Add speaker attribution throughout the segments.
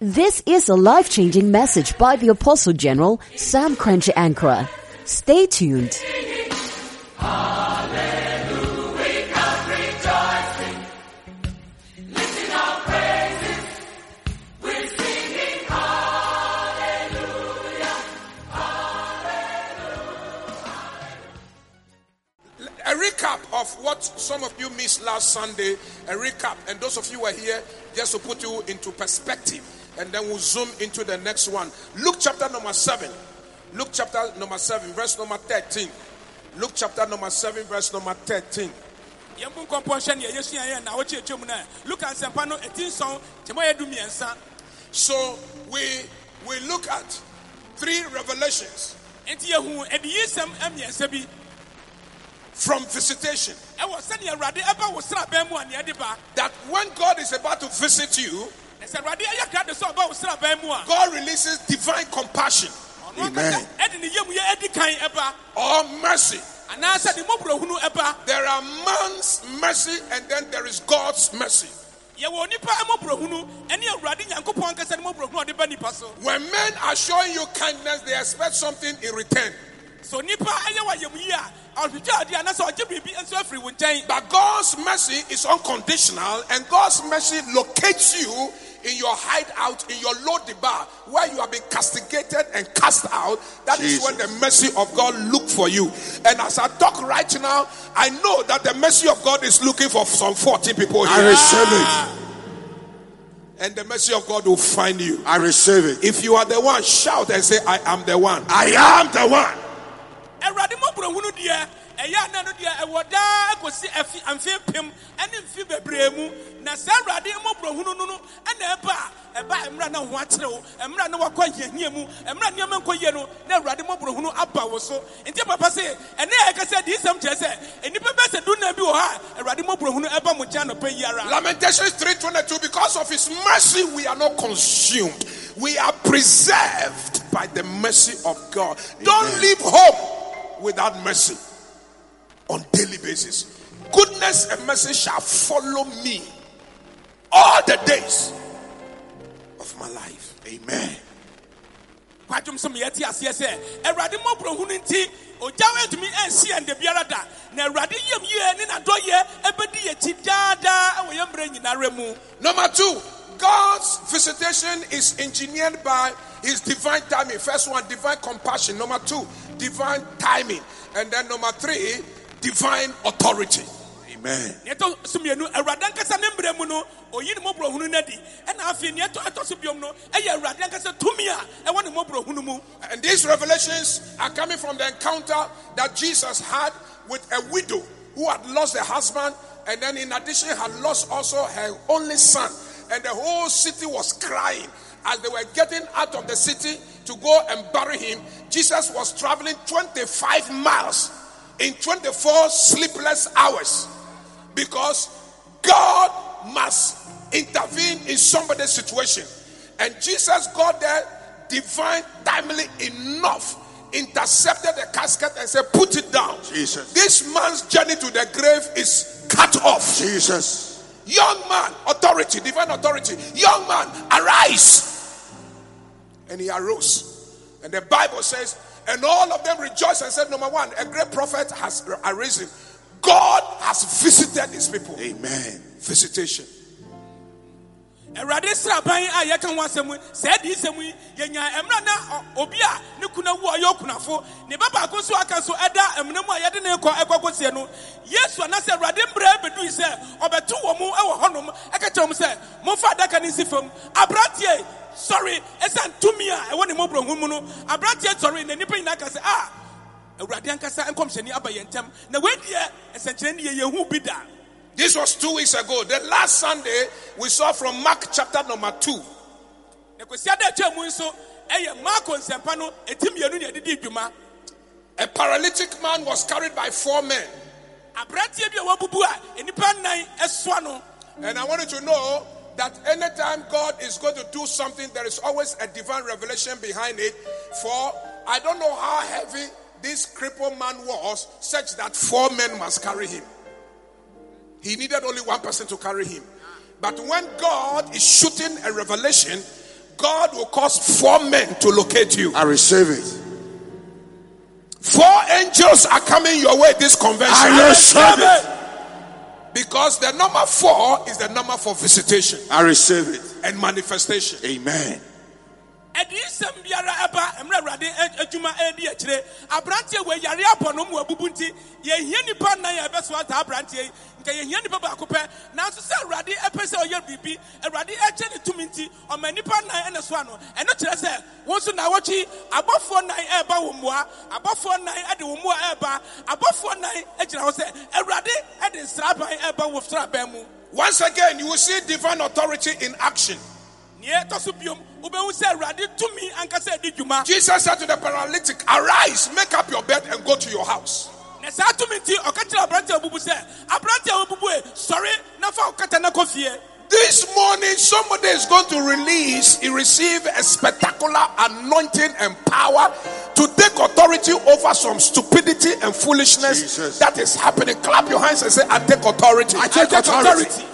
Speaker 1: This is a life changing message by the Apostle General Sam Korankye Ankrah. Stay tuned.
Speaker 2: What some of you missed last Sunday, a recap, and those of you who are here, just to put you into perspective, and then we'll zoom into the next one. Luke chapter number 7. Luke chapter number 7, verse number 13. Luke chapter number 7, verse number 13.
Speaker 3: yɛmpo nkɔmpɔ nhyɛ neɛ yɛsua yɛ na wɔkye atwam no luka nsɛmpa no ɛti nson kyɛmɔ yɛ du
Speaker 2: So we we look at three revelations
Speaker 3: enti yɛhu adiyisɛm mmiɛnsa bi
Speaker 2: from visitation.
Speaker 3: ɛwɔ sɛdeɛ awurade ɛba wo sraban mu a neɛ de
Speaker 2: That when God is about to visit you,
Speaker 3: na sɛ awurade ɛyɛ krado sɛ ɔba wo sraban mu a
Speaker 2: God releases divine compassion
Speaker 3: ɔno ankasa ɛde ne yamu yɛ adi kan ɛba
Speaker 2: or mercy.
Speaker 3: anaasɛ de mmɔborɔhunu ɛba
Speaker 2: There are man's mercy and then there is God's mercy.
Speaker 3: yɛwɔ nipa mmɔborɔhunu ɛne awurade nyankopɔn ankasa ne mmɔborɔhunu a ɔde ba nipa so
Speaker 2: When men are showing you kindness, they expect something in return.
Speaker 3: So nipa ɛyɛ wɔ ayam yi a ɔhwehwɛ ade anaasɛ ɔgye biribi nso afiri wo nkyɛn
Speaker 2: But God's mercy is unconditional, and God's mercy locates you in your hideout, in your Lodibar, where you have been castigated and cast out. That is when the mercy of God look for you. And as I talk right now, I know that the mercy of God is looking for some 40 people here.
Speaker 4: I receive it. Ah.
Speaker 2: And the mercy of God will find you.
Speaker 4: I receive it.
Speaker 2: If you are the one, shout and say, I am the one.
Speaker 4: I am the one.
Speaker 3: Awurade mmɔborɔhunu deɛ ɛyɛ ana no deɛ ɛwɔ daa kɔsi afi amfe pem ɛne mfi bebree mu. Na saa awurade mmɔborɔhunu no no ɛna ɛba a ɛba mmerɛ na ho akyerɛw mmerɛ na wakɔ ahiahia mu mmerɛ nneɛma nkɔ yie no na awurade mmɔborɔhunu aba wo so. Nti papa sɛ ɛne a ɛka sɛ diisɛm kyerɛ sɛ nnipa bɛ sɛ dunna bi wɔ ha a awurade mmɔborɔhunu ɛba mo nkyɛn anɔpa yi ara.
Speaker 2: Lamentations 3:22 because of his mercy we are not consumed. We are preserved by the mercy of God. Don't leave home without mercy on daily basis. Goodness and mercy shall follow me all the days of my life. Amen.
Speaker 3: Kwadwom sɛ meyɛte aseɛ sɛ awurade mmɔborɔhunu nti ogya wo antumi ansi ɛnda biara da. Na awurade yam yie ne nadɔyɛ ɛbɛdi yɛkyi daadaa ɛwɔ yɛ mmerɛ nyinara mu.
Speaker 2: Number 2 God's visitation is engineered by his divine timing. First one, divine compassion. Number two, divine timing. And then number three, divine authority.
Speaker 4: Amen.
Speaker 3: neɛ ɛtɔ so mmienu awurade ankasa ne mmerɛ mu no oyi ne mmɔborɔhunu no adi ɛna afei neɛ ɛtɔ ɛtɔ so biom no ɛyɛ awurade ankasa tumi a ɛwɔ ne mmɔborɔhunu mu
Speaker 2: And these revelations are coming from the encounter that Jesus had with a widow who had lost her husband, and then in addition had lost also her only son. And the whole city was crying as they were getting out of the city to go and bury him. Jesus was traveling 25 miles in 24 sleepless hours because God must intervene in somebody's situation. And Jesus got there divine, timely enough, intercepted the casket and said, Put it down.
Speaker 4: Jesus.
Speaker 2: This man's journey to the grave is cut off.
Speaker 4: Jesus.
Speaker 2: Young man, authority, divine authority. Young man, arise. And he arose. And the Bible says, and all of them rejoiced and said, Number one, a great prophet has arisen. God has visited his people.
Speaker 4: Amen.
Speaker 2: Visitation.
Speaker 3: awurade sraban a yɛka ho asɛm yi, saa adi sɛm yi yɛnya mmerɛ na ɔ- obi a ne kuna wu a ɔyɛ okunafo ne ba baako nso aka nso ɛda amena mu a yɛde ne kɔ ɛkɔ kɔsie no yesu anasɛ awurade mmerɛ bɛdui sɛ ɔbɛto wɔ mu ɛwɔ hɔnom ɛka kyerɛ m sɛ momfa adaka no nsi fam aberanteɛ sɔre ɛsiane tumi a ɛwɔ ne mmɔborɔhu mu no aberanteɛ sɔre na nnipa nyinaa ka sɛ a awurade ankasa nkɔmhyɛni aba yɛn ntam na weideɛ ɛsɛnkyerɛnne yɛ yɛhu bi da
Speaker 2: This was two weeks ago. The last Sunday, we saw from Mark chapter number two.
Speaker 3: na kwasi ada atwa mu nso ɛyɛ marko nsɛmpa no ɛti mmienu ne ɛdedi dwuma
Speaker 2: A paralytic man was carried by four men.
Speaker 3: aberanteɛ bi a wabubu a nnipa nnan ɛsoa no
Speaker 2: And I wanted to know that anytime God is going to do something, there is always a divine revelation behind it. For I don't know how heavy this crippled man was, such that four men must carry him. He needed only one person to carry him. But when God is shooting a revelation, God will cause four men to locate you.
Speaker 4: I receive it.
Speaker 2: Four angels are coming your way this convention.
Speaker 4: I receive it.
Speaker 2: Because the number four is the number for visitation
Speaker 4: I receive it.
Speaker 2: and manifestation.
Speaker 4: Amen.
Speaker 3: Adiyisɛm biara ɛba mmerɛ awurade adwuma ɛdi akyire aberanteɛ wɔ yare apɔ no mu abubu nti yɛhia nipa nan a ɛbɛsoa saa aberanteɛ yi nka yɛhia nipa baako pɛ nanso sɛ awurade ɛpɛ sɛ ɔyɛ biribi awurade ɛkyɛ ne tumi nti ɔma nipa nan ɛna soa no ɛno kyerɛ sɛ wɔn nso na abɔfoɔ nan ɛreba wɔn mmoa abɔfoɔ nan ɛde wɔn mmoa ɛreba abɔfoɔ nan ɛgyina hɔ sɛ awurade ɛde nsraban ɛreba wɔ sraban mu.
Speaker 2: Once again, you will see divine authority in action.
Speaker 3: Nea ɛtɔ so biom wobɛhu sɛ awurade tumi ankasa adi dwuma
Speaker 2: Jesus said to the paralytic, Arise, make up your bed, and go to your house.
Speaker 3: na saa tumi nti ɔka kyerɛ aberante a wɔbubu sɛ aberante a wɔbubu sɔre na fa wo kata na kɔ fie
Speaker 2: This morning, somebody is going to release, he receive a spectacular anointing and power to take authority over some stupidity and foolishness
Speaker 4: Jesus.
Speaker 2: that is happening. Clap your hands and say, I take authority.
Speaker 4: I take authority.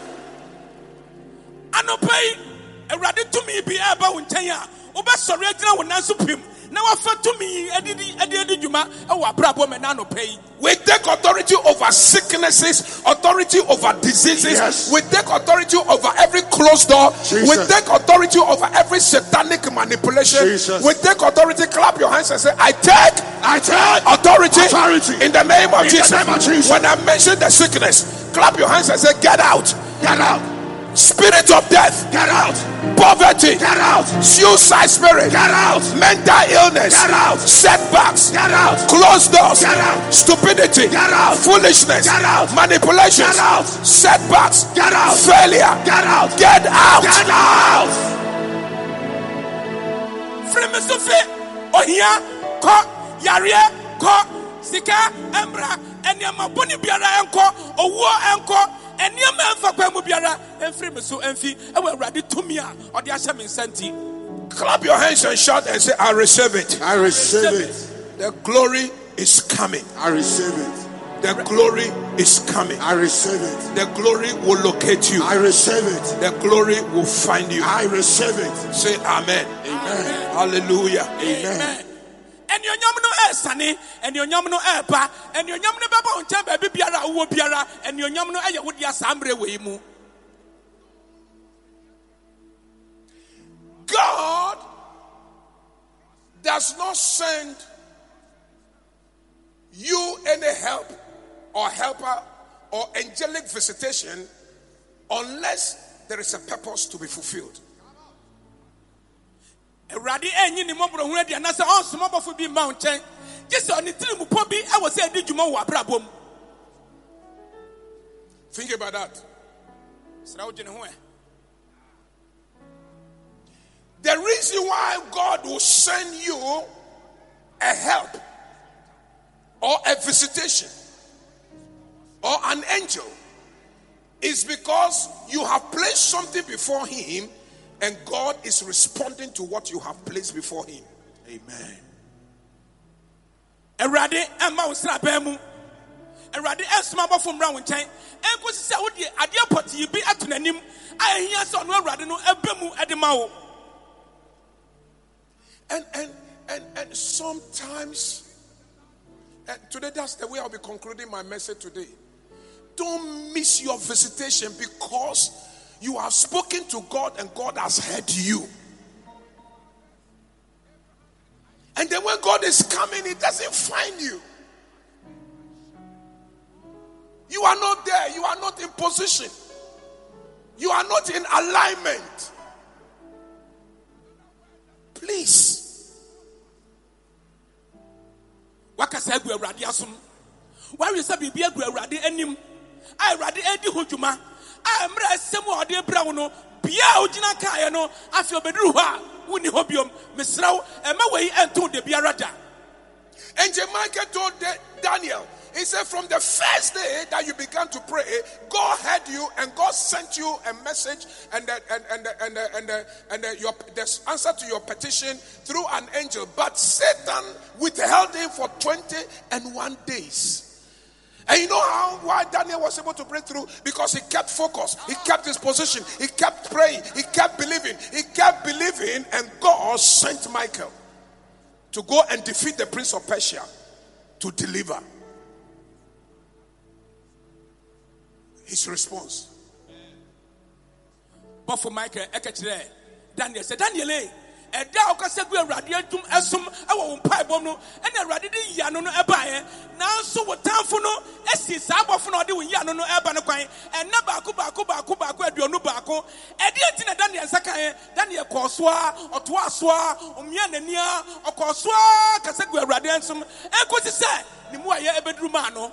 Speaker 3: I anɔpa yi awurade tumi bi ɛɛba wo nkyɛn a wobɛsɔre agyina wo nan so pim na wafa tumi adidi ade adi dwuma ɛwɔ abrabɔ mɛ na anɔpa yi
Speaker 2: We take authority over sicknesses, authority over diseases.
Speaker 4: Yes.
Speaker 2: We take authority over every closed door.
Speaker 4: Jesus.
Speaker 2: We take authority over every satanic manipulation.
Speaker 4: Jesus.
Speaker 2: We take authority. Clap your hands and say, I take
Speaker 4: I take
Speaker 2: authority,
Speaker 4: Authority.
Speaker 2: in the name of
Speaker 4: In the name of Jesus.
Speaker 2: When I mention the sickness, clap your hands and say, Get out.
Speaker 4: Get out.
Speaker 2: Spirit of death,
Speaker 4: Get out.
Speaker 2: poverty,
Speaker 4: Get out.
Speaker 2: suicide spirit,
Speaker 4: Get out.
Speaker 2: mental illness,
Speaker 4: Get out.
Speaker 2: setbacks,
Speaker 4: Get out.
Speaker 2: closed doors,
Speaker 4: Get out.
Speaker 2: stupidity,
Speaker 4: Get out.
Speaker 2: foolishness,
Speaker 4: Get out.
Speaker 2: manipulations,
Speaker 4: Get out.
Speaker 2: setbacks,
Speaker 4: Get out.
Speaker 2: failure.
Speaker 4: Get out.
Speaker 2: Get out.
Speaker 4: Get out.
Speaker 3: firi me so fi ohia kɔ yareɛ kɔ sika ɛmbra ɛnneɛma bɔne biara ɛnkɔ owuo ɛnkɔ ɛnneɛma ɛmfa kwan mu biara ɛmfiri me so ɛmfi ɛwɔ awurade tumi a ɔde ahyɛ me nsa nti
Speaker 2: Clap your hands and shout and say, I receive it.
Speaker 4: I receive it.
Speaker 2: The glory is coming.
Speaker 4: I receive it.
Speaker 2: The glory is coming.
Speaker 4: I receive it.
Speaker 2: The glory will locate you.
Speaker 4: I receive it.
Speaker 2: The glory will find you.
Speaker 4: I receive it.
Speaker 2: Say amen.
Speaker 4: Amen.
Speaker 2: Hallelujah.
Speaker 4: Amen.
Speaker 3: No eh, ɛnuonyam no eh, ɛnuonyam no nkyɛn biara no mmerɛ wɔ mu
Speaker 2: God does not send you any help or helper or angelic visitation unless there is a purpose to be fulfilled.
Speaker 3: Awurade ɛnyi ne mmɔborɔhunu adi anaasɛ ɔnsoma bɔfo bi mma wo nkyɛn gye sɛ ɔne tiri mu pɔ bi ɛwɔ sɛ ɛdi dwuma wɔ
Speaker 2: Think about that.
Speaker 3: ho
Speaker 2: The reason why God will send you a help or a visitation or an angel is because you have placed something before Him and God is responding to what you have placed before Him.
Speaker 4: Amen.
Speaker 3: awurade ɛmma wo srabɛn mu awurade ɛnsoma bɔfo mmra wo nkyɛn ɛnkosi sɛ wode adeɛ pɔtee bi ato n'anim a ɛhia sɛ ɔno awurade no ɛbɛ mu ɛde ma wo
Speaker 2: And and and and sometimes and today that's the way I'll be concluding my message today. Don't miss your visitation because you have spoken to God and God has heard you. And then when God is coming, He doesn't find you. You are not there. You are not in position. You are not in alignment. Please.
Speaker 3: awurade asom awurade anim awurade a mmerɛ asɛm a ɔde brɛ wo no bia a wogyina kaeɛ no afei ɔbɛduru hɔ a wonni hɔ biom mesrɛ wo ɛma wei ɛnto da biara da
Speaker 2: Angel Michael told Daniel, he said, From the first day that you began to pray, God heard you and God sent you a message and the, and, and, the, and, the, and, the, and the, your, the answer to your petition through an angel. But Satan withheld him for 20 and one days. And you know how why Daniel was able to break through? Because he kept focus, he kept his position, he kept praying, he kept believing, he kept believing, and God sent Michael to go and defeat the prince of Persia to deliver. His response.
Speaker 3: But for Michael, Daniel said, Daniel eh, ɛda a ɔkasa gu awurade adum ɛsom ɛwɔ wɔn mpaebɔ no ɛna awurade de yia no no ɛbaeɛ nanso wɔ tamfo no esi saa abɔfo na ɔde wɔn yia no no ɛba no kwan. Ɛnna baako baako baako baako aduonu baako ɛde eti na daniel nsa kan daniel kɔɔ soa ɔtoa n'ani a ɔkɔɔ soa kasa gu awurade nsom ekosi sɛ ne mu a yɛ ɛbɛduru maa no.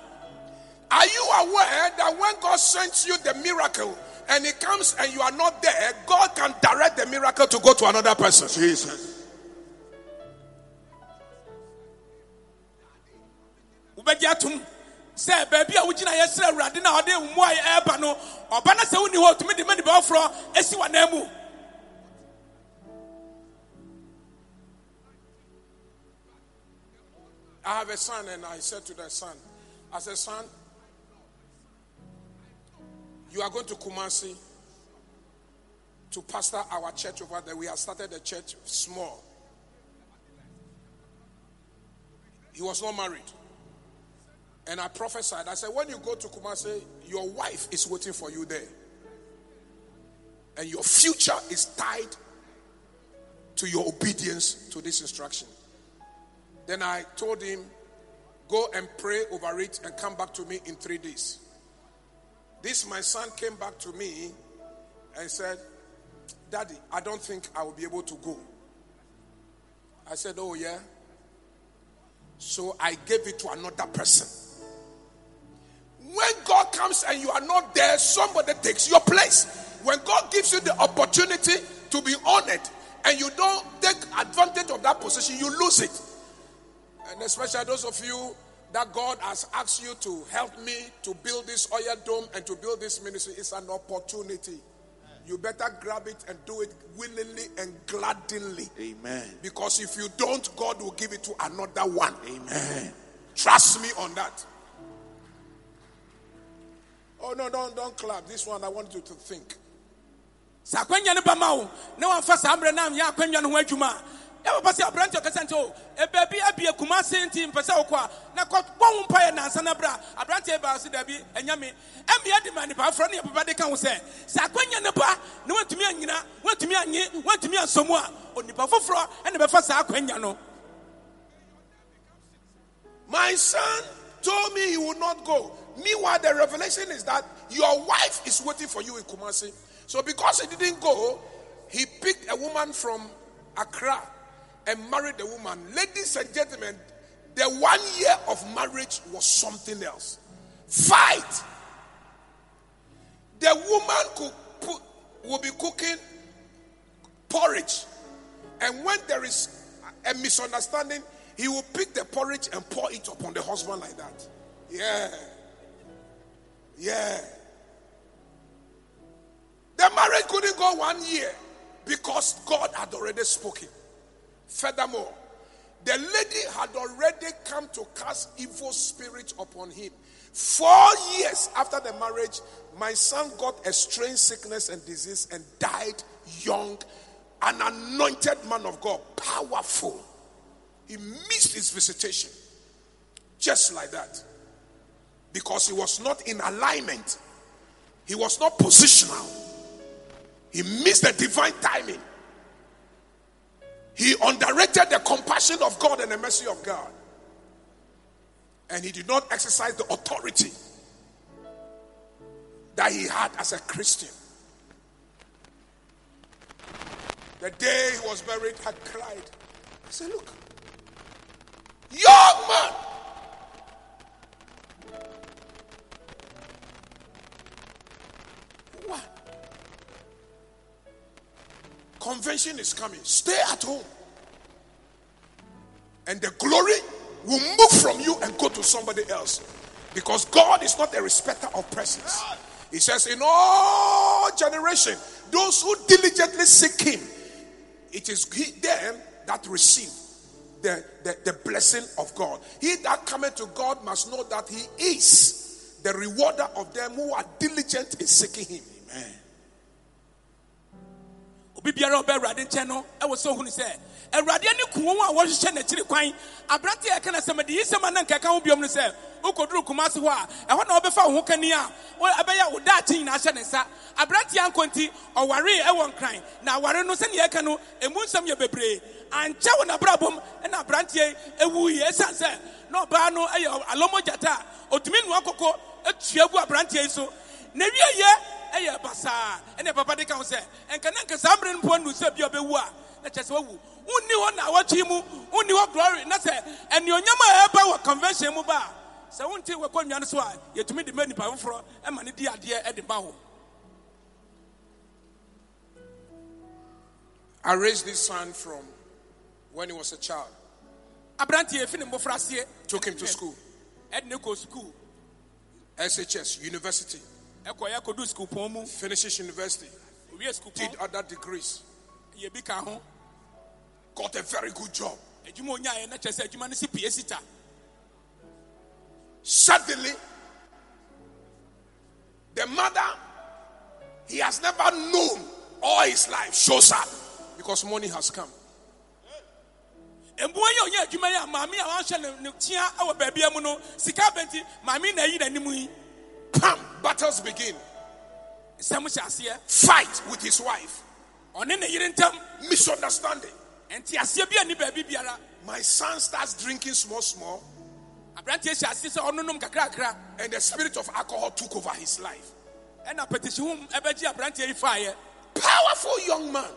Speaker 2: Are you aware that when God sends you the miracle and it comes and you are not there, God can direct the miracle to go to another person?
Speaker 4: Jesus.
Speaker 3: sɛ baabi a wogyina yɛsrɛ awurade na ɔde mmoa ɛreba no ɔba no sɛ wonni hɔ ɔtumi de ma nipa asi w'anan mu
Speaker 2: I have a son, and I said to the son, I said, son, you are going to Kumasi to pastor our church over there. We have started a church small. He was not married. And I prophesied. I said, when you go to Kumasi, your wife is waiting for you there. And your future is tied to your obedience to this instruction. Then I told him, go and pray over it and come back to me in three days. This, my son, came back to me and said, Daddy, I don't think I will be able to go. I said, Oh, yeah. So I gave it to another person. When God comes and you are not there, somebody takes your place. When God gives you the opportunity to be honored and you don't take advantage of that position, you lose it. And especially those of you that God has asked you to help me to build this oil dome and to build this ministry, is an opportunity. You better grab it and do it willingly and gladly.
Speaker 4: Amen.
Speaker 2: Because if you don't, God will give it to another one.
Speaker 4: Amen.
Speaker 2: Trust me on that. Oh no, don't don't clap. This one I want you to think.
Speaker 3: Sɛ aberante nti o abie kuma se nti mpɛ sɛ wokɔ a na baa so daabi de ma ne yɛpapa de ka sɛ sɛ na anyina anye woantumi ansɔ mu a onipa foforɔ bɛfa saa no
Speaker 2: My son told me he would not go. Meanwhile, the revelation is that your wife is waiting for you in Kumasi. So because he didn't go, he picked a woman from Accra and married the woman. Ladies and gentlemen, the one year of marriage was something else. Fight. The woman could put, will be cooking porridge. And when there is a misunderstanding, he will pick the porridge and pour it upon the husband like that. Yeah. Yeah. The marriage couldn't go one year because God had already spoken. Furthermore, the lady had already come to cast evil spirits upon him. Four years after the marriage, my son got a strange sickness and disease and died young, an anointed man of God, powerful. He missed his visitation just like that because he was not in alignment, he was not positional. He missed the divine timing. He underrated the compassion of God and the mercy of God. And he did not exercise the authority that he had as a Christian. The day he was buried, I cried. I said, Look, young man, what? Convention is coming. Stay at home. And the glory will move from you and go to somebody else. Because God is not a respecter of persons. He says, In all generation, those who diligently seek Him, it is he, them that receive the, the, the blessing of God. He that cometh to God must know that He is the rewarder of them who are diligent in seeking him.
Speaker 4: Amen.
Speaker 3: Obi biara ɔbɛ awurade nkyɛn no ɛwɔ sɛ ohunu sɛ awurade ani ku wɔn a wɔhyehyɛ n'akyiri kwan. Aberante a ɛka na sɛ mede yi sɛm a na nkɛka ho biom no sɛ wokɔduru kuma ase hɔ a ɛhɔ na wɔbɛfa wo ho kani a ɛbɛyɛ wo daakye nyinaa hyɛ ne nsa. Aberante a nkɔ nti ɔwaree ɛwɔ nkran. Na aware no sɛnea ɛka no ɛmu nsɛm yɛ bebree. Ankyɛ wɔ n'abrabɔm ɛna aberanteɛ yi ɛsiane sɛ na ɔbaa no ɛyɛ alɔmɔ gyata a ɔtumi nua kɔkɔ atua gu aberanteɛ yi so na wieyɛ ɛyɛ basaa ɛna papa de ka ho sɛ ɛnka na nka saa mmere no mpo nu sɛ bi a ɔbɛwu a. Na kyerɛ sɛ wawu wonni hɔ na mu. Wonni hɔ glory. Na sɛ anuonyam a ɛba wɔ convention mu ba. A sɛ wonte wakɔnnwa no so a yɛtumi de ma nipa foforɔ ɛma ne di adeɛ de ma wo
Speaker 2: I raised this son from when he was a child,
Speaker 3: aberanteɛ ɛfi ne
Speaker 2: took him to school,
Speaker 3: ɛde ne kɔ sukuu
Speaker 2: SHS, university,
Speaker 3: ɛkɔyɛ akɔdu sukuu
Speaker 2: finishes university, did other degrees, got a very good job.
Speaker 3: adwuma onyaeɛ na kyerɛ sɛ adwuma no si pie sita
Speaker 2: Suddenly, the mother he has never known all his life. Shows up because money has come.
Speaker 3: mmoa yi a ɔnyɛ adwuma yi a maame a wahyɛ ne ne tia wɔ baabi mu no sika bɛnti maame na ayi n'anim yi
Speaker 2: pam, battles begin. Fight with his wife. Misunderstanding. My son starts drinking small, small. And the spirit of alcohol took over his life. Powerful young man.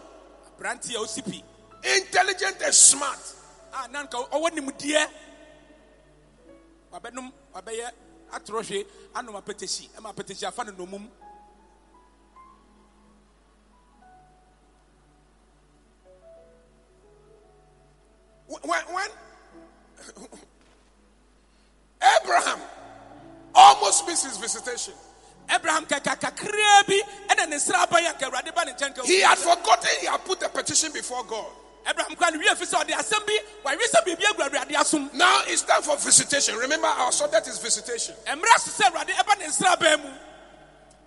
Speaker 2: Intelligent and smart
Speaker 3: atorɔ hwee anoma petesi ɛma petesi afa ne nomum
Speaker 2: when, when Abraham almost missed his visitation.
Speaker 3: Abraham
Speaker 2: he had forgotten he had put a petition before God. Now it's time for visitation. Remember, our subject is visitation.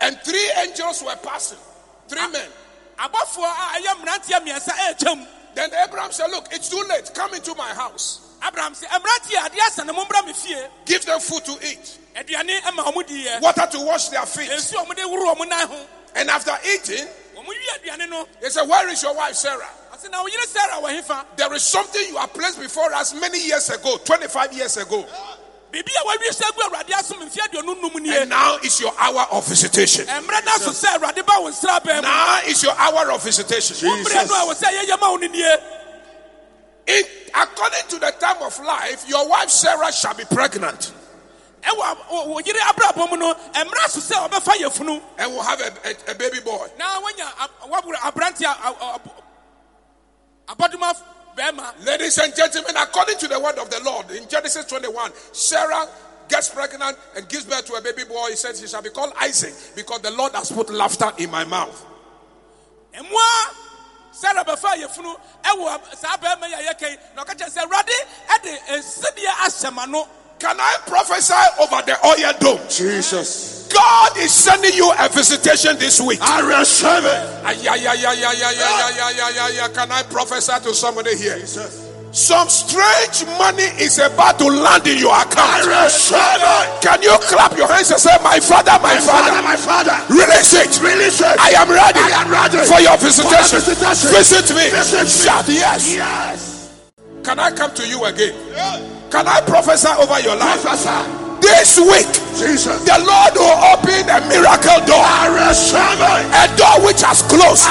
Speaker 2: And three angels were passing, three men. Then Abraham said, Look, it's too late. Come into my house.
Speaker 3: Abraham said,
Speaker 2: Give them food to eat, water to wash their feet. And after eating, they said, Where is your wife, Sarah? There is something you are placed before us many years ago, 25 years ago. And now is your hour of visitation.
Speaker 3: Jesus.
Speaker 2: Now is your hour of visitation.
Speaker 3: Jesus.
Speaker 2: In, according to the time of life, your wife Sarah shall be pregnant. And will have a, a, a baby boy
Speaker 3: na wanya waboro aberante abɔdoma bɛrima
Speaker 2: Ladies and gentlemen, according to the word of the Lord in Genesis 21, Sarah gets pregnant and gives birth to a baby boy. He says, He shall be called Isaac because the Lord has put laughter in my mouth.
Speaker 3: bɛfa yɛfunu ɛwɔ saa bɛrima yi a yɛkɛn na ɔka kyerɛ sɛ awurade ɛde nsideɛ ahyɛ ma no
Speaker 2: Can I prophesy over the oil dome?
Speaker 4: Jesus.
Speaker 2: God is sending you a visitation this week.
Speaker 4: I receive it.
Speaker 2: Ay, ay, ay, ay, ay, ay, ay, ay, ay, ay. Can I prophesy to somebody here?
Speaker 4: Jesus.
Speaker 2: Some strange money is about to land in your
Speaker 4: I
Speaker 2: account.
Speaker 4: receive it.
Speaker 2: Can you clap your hands and say, My father, my
Speaker 4: My father,
Speaker 2: father,
Speaker 4: my father.
Speaker 2: release it.
Speaker 4: Release it.
Speaker 2: I am ready,
Speaker 4: I am ready
Speaker 2: for your
Speaker 4: for
Speaker 2: visitation.
Speaker 4: your visitation.
Speaker 2: Visit me.
Speaker 4: Visit me.
Speaker 2: Shout yes.
Speaker 4: Yes.
Speaker 2: Can I come to you again? Can I prophesy over your life?
Speaker 4: Professor.
Speaker 2: This week,
Speaker 4: Jesus.
Speaker 2: the Lord will open a miracle door.
Speaker 4: I receive it.
Speaker 2: A door which has closed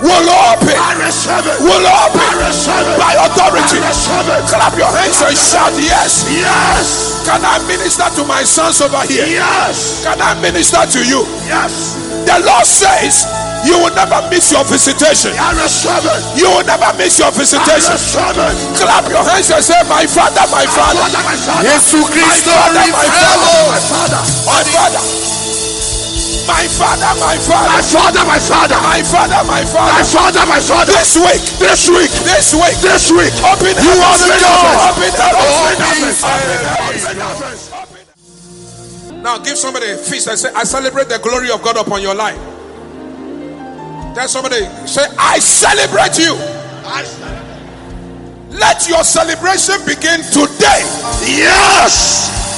Speaker 2: will open.
Speaker 4: I receive it.
Speaker 2: Will open
Speaker 4: I receive it.
Speaker 2: by authority.
Speaker 4: I receive it.
Speaker 2: Clap your hands and shout yes.
Speaker 4: Yes.
Speaker 2: Can I minister to my sons over here?
Speaker 4: Yes.
Speaker 2: Can I minister to you?
Speaker 4: Yes.
Speaker 2: The Lord says you will never miss your visitation.
Speaker 4: I receive it.
Speaker 2: You will never miss your
Speaker 4: I
Speaker 2: visitation.
Speaker 4: receive it.
Speaker 2: Clap your hands and say, My father, my father,
Speaker 4: Father, my father.
Speaker 2: Yesu Kristo, my
Speaker 4: My
Speaker 2: father,
Speaker 4: father.
Speaker 2: my father, my father, my
Speaker 4: My
Speaker 2: father,
Speaker 4: father, my father.
Speaker 2: my father, my
Speaker 4: My
Speaker 2: father.
Speaker 4: father, my father.
Speaker 2: This week,
Speaker 4: This week.
Speaker 2: this week,
Speaker 4: This week.
Speaker 2: open
Speaker 4: You
Speaker 2: heavens.
Speaker 4: open heavens.
Speaker 2: Open heavens.
Speaker 4: Open heavens.
Speaker 2: Open heavens. Now give somebody a feast and say, I celebrate the glory of God upon your life. Tell somebody, say, I celebrate you. Let your celebration begin today.
Speaker 4: Yes.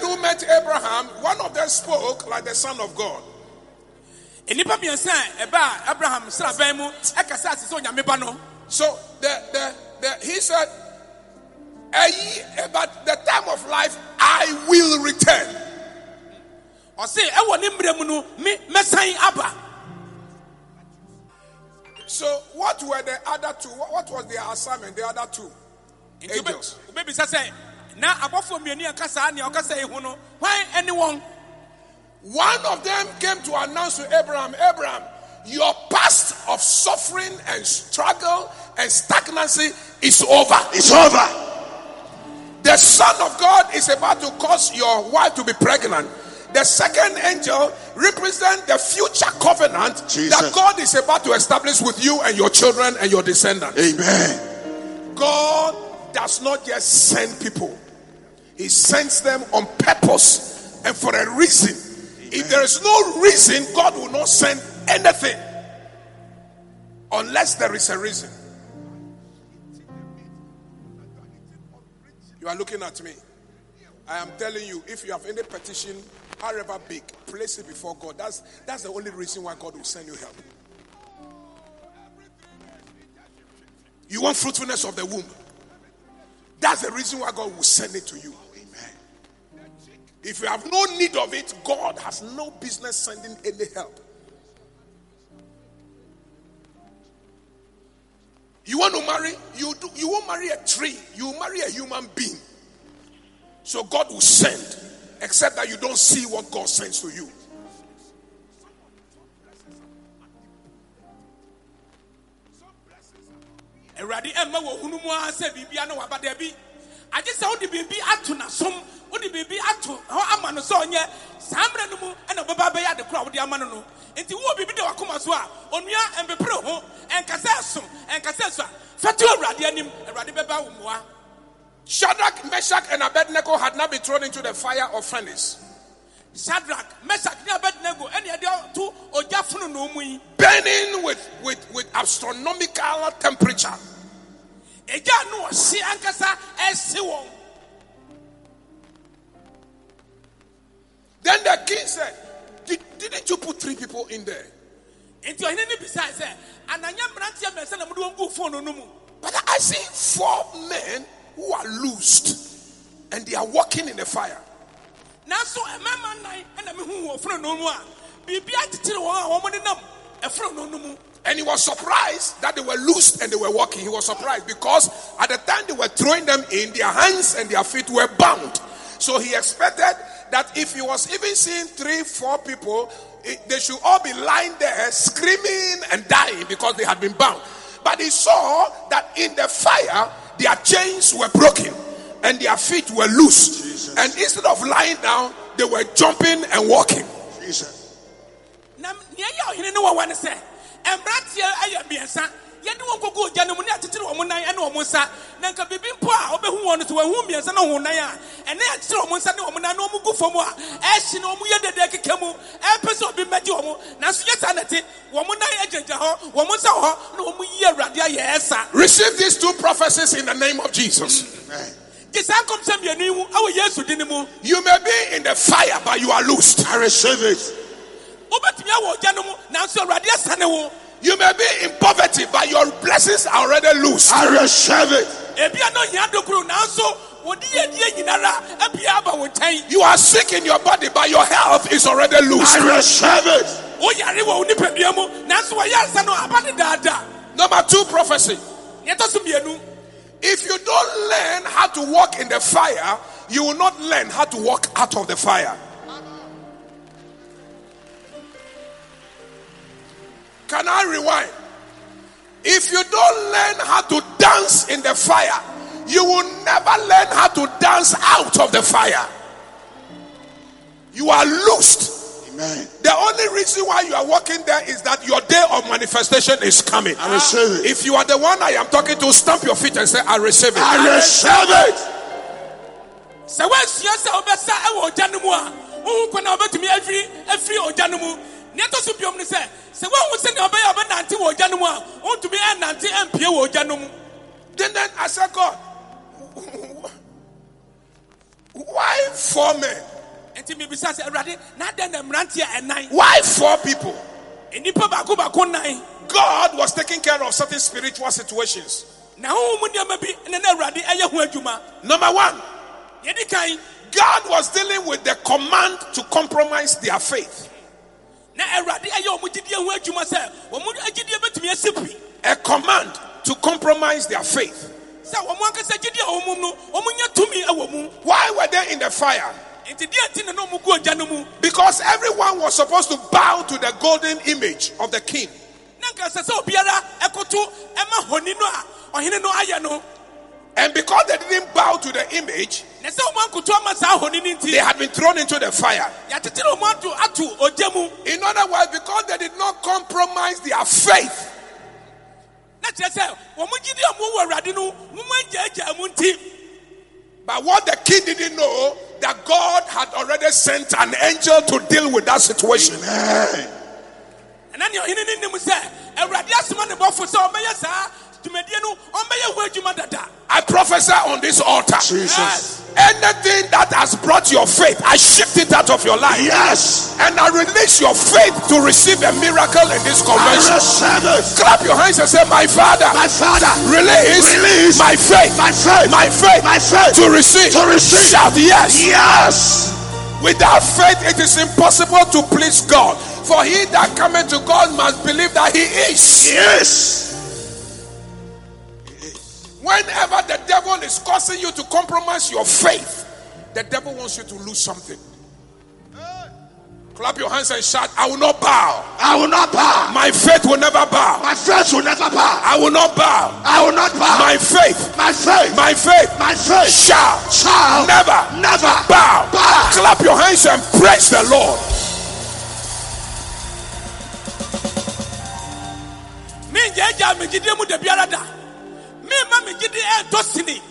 Speaker 2: Men who met Abraham, one of them spoke like the Son of God.
Speaker 3: nnipa mmiɛnsa a ɛba a abraham sraban mu ɛkasa ase sɛ onyame ba no
Speaker 2: So the, the, the, he said, "A ye- But the time of life, I will return.
Speaker 3: ɔse ɛwɔ ne mmerɛ mu no me mɛsan aba
Speaker 2: So, what were the other two? What, was their assignment? The other two angels.
Speaker 3: sɛ na abɔfoɔ mmienu ɛka saa nea ɔka sɛ ɛho no hwan ɛne
Speaker 2: One of them came to announce to Abraham, Abraham, your past of suffering and struggle and stagnancy is over.
Speaker 4: It's over.
Speaker 2: The Son of God is about to cause your wife to be pregnant. The second angel represents the future covenant
Speaker 4: Jesus.
Speaker 2: that God is about to establish with you and your children and your descendants.
Speaker 4: Amen.
Speaker 2: God does not just send people, He sends them on purpose and for a reason. If there is no reason, God will not send anything unless there is a reason. You are looking at me. I am telling you, if you have any petition, however big, place it before God. That's that's the only reason why God will send you help. You want fruitfulness of the womb. That's the reason why God will send it to you. If you have no need of it, God has no business sending any help. You want to marry? You do, you won't marry a tree. You marry a human being. So God will send, except that you don't see what God sends to you.
Speaker 3: Wode biribi ato hɔ ama no sɛ ɔnyɛ. Saa mmerɛ no mu ɛna wobɛba bɛyɛ ade koro a wode ama no no. Nti wowɔ biribi da wakoma so a onua ɛmpepere ho ɛnkasɛ ɛsom ɛnkasɛ ɛso a fɛto awurade anim awurade bɛba wo mmoa.
Speaker 2: Shadrach, Meshach, and Abednego had not been thrown into the fire or furnace,
Speaker 3: shadrach mesak ne abednego ɛne ɛde to ogya fononoo mu yi.
Speaker 2: Burning with, with, with astronomical temperature.
Speaker 3: ɛgya no ɔhye ankasa
Speaker 2: Then the king said, Did, Didn't you put three people in there?
Speaker 3: nti ɔhene no bisae sɛ ananyɛ mmeranteɛ mmiɛnsa na mode wɔn guu fono no mu
Speaker 2: But I see four men who are loosed and they are walking in the fire.
Speaker 3: nanso mmarima nnan ɛna mehu wɔ fononoo mu a biribi akyekyere wɔn a wɔn nenam ɛfononoo no mu
Speaker 2: And he was surprised that they were loosed and they were walking. He was surprised because at the time they were throwing them in, their hands and their feet were bound. So he expected that if he was even seeing three, four people, it- they should all be lying there screaming and dying because they had been bound. But he saw that in the fire, their chains were broken and their feet were loose. And instead of lying down, they were jumping and walking.
Speaker 4: Jesus.
Speaker 3: na nea ɛyɛ ɔhene no wɔwɔ ne sɛ mmeranteɛ ɛyɛ mmiɛnsa yɛde wɔn kɔgu ogya no mu ne akyekyere wɔn nan ne wɔn nsa na nka biribi mpo a wɔbɛhu wɔn no so wɔahu mmiɛnsa na wɔn nan a ɛne akyekyere wɔn nsa ne wɔn nan na wɔn gu fam a ɛhye na wɔn yɛ dede keka mu ɛpɛ sɛ obi mmɛgye wɔn nanso yɛ saa nɛte wɔn nan agyagya hɔ wɔn nsa wɔ hɔ na wɔn yi awurade ayɛ ɛsa
Speaker 2: Receive these two prophecies in the name of Jesus.
Speaker 3: Gye saa nkɔmhyɛ mmienu yi mu ɛwɔ yesu din mu
Speaker 2: You may be in the fire, but you are loosed.
Speaker 4: I receive it.
Speaker 3: wobɛtumi awɔ ogya no mu nanso awurade asa ne wo
Speaker 2: You may be in poverty, but your blessings are already loose.
Speaker 4: I receive it.
Speaker 3: Ebia na ohia dokoro nanso wɔde yɛdie nyinara abia aba wo nkyɛn
Speaker 2: You are sick in your body, but your health is already loose.
Speaker 4: I receive it.
Speaker 3: woyare wɔ wo nipadua mu nanso wɔyɛ ansa no aba ne daadaa
Speaker 2: Number two prophecy.
Speaker 3: yɛtɔ so mmienu
Speaker 2: If you don't learn how to walk in the fire, you will not learn how to walk out of the fire. Can I rewind? If you don't learn how to dance in the fire, you will never learn how to dance out of the fire. You are loosed.
Speaker 4: Amen.
Speaker 2: The only reason why you are walking there is that your day of manifestation is coming.
Speaker 4: I receive it.
Speaker 2: If you are the one I am talking to, stamp your feet and say, I receive it.
Speaker 4: I receive it.
Speaker 3: sɛ woasua sɛ wobɛsa ɛwɔ ɔgya no mu a wohu kɔ na wobɛtumi afiri afiri ɔgya no mu nea ɛtɔ so biom ne sɛ sɛ woahu sɛnea ɔbɛyɛ a wobɛnante wɔ ɔgya no mu a wontumi ɛnante ampie wɔ ɔgya no mu
Speaker 2: Then, then I said, God, why four men?
Speaker 3: enti mebisa sɛ awurade na adɛn na mmeranteɛ ɛnan
Speaker 2: Why four people?
Speaker 3: nnipa baako baako nan
Speaker 2: God was taking care of certain spiritual situations.
Speaker 3: na honhom mu nneɛma bi ne na awurade ɛyɛ ho adwuma
Speaker 2: Number one, God was dealing with the command to compromise their faith.
Speaker 3: na awurade ɛyɛ ɔmo gyidie ho adwuma sɛ ɔmo agyidie bɛtumi asi pi
Speaker 2: A command to compromise their faith.
Speaker 3: Sɛ ɔmo ankasa gyidie a ɔmo no ɔmo nya tumi ɛwɔ mu
Speaker 2: Why were they in the fire?
Speaker 3: nti deɛ nti na na ɔmo gu ɔgya no mu
Speaker 2: Because everyone was supposed to bow to the golden image of the king.
Speaker 3: na nka sɛ sɛ obiara ɛkoto ɛma honi no a ɔhene no ayɛ no
Speaker 2: And because they didn't bow to the image,
Speaker 3: na sɛ ɔmo ankoto ama saa
Speaker 2: they had been thrown into the fire.
Speaker 3: yɛatetere ɔmo ato ato ɔgya mu
Speaker 2: In other words, because they did not compromise their faith, but what the king didn't know, that God had already sent an angel to deal with that situation.
Speaker 4: Amen.
Speaker 3: ɛna nea ɔhene no nim sɛ awurade asoma ne bɔfo sɛ ɔbɛyɛ saa dwumadie no ɔmbɛyɛ ho adwuma dada
Speaker 2: I prophesy on this altar.
Speaker 4: Jesus.
Speaker 2: Anything that has brought your faith, I shift it out of your life.
Speaker 4: Yes.
Speaker 2: And I release your faith to receive a miracle in this convention.
Speaker 4: receive.
Speaker 2: Clap your hands and say, My Father,
Speaker 4: My Father.
Speaker 2: release,
Speaker 4: Release.
Speaker 2: my faith,
Speaker 4: My faith.
Speaker 2: my faith,
Speaker 4: My faith.
Speaker 2: to receive.
Speaker 4: To receive.
Speaker 2: Shout yes.
Speaker 4: Yes.
Speaker 2: Without faith, it is impossible to please God. For he that cometh to God must believe that he is.
Speaker 4: Yes.
Speaker 2: Whenever the devil is causing you to compromise your faith, the devil wants you to lose something. Clap your hands and shout, I will not bow.
Speaker 4: I will not bow.
Speaker 2: My faith will never bow.
Speaker 4: My faith will never bow.
Speaker 2: I will not bow.
Speaker 4: I will not bow.
Speaker 2: My faith,
Speaker 4: My faith.
Speaker 2: my faith
Speaker 4: My faith
Speaker 2: shall
Speaker 4: shall
Speaker 2: never
Speaker 4: never
Speaker 2: bow.
Speaker 4: bow.
Speaker 2: Clap your hands and praise the Lord.
Speaker 3: mengyagyaa me gyidie mu me gyidie ɛntɔ eh, sini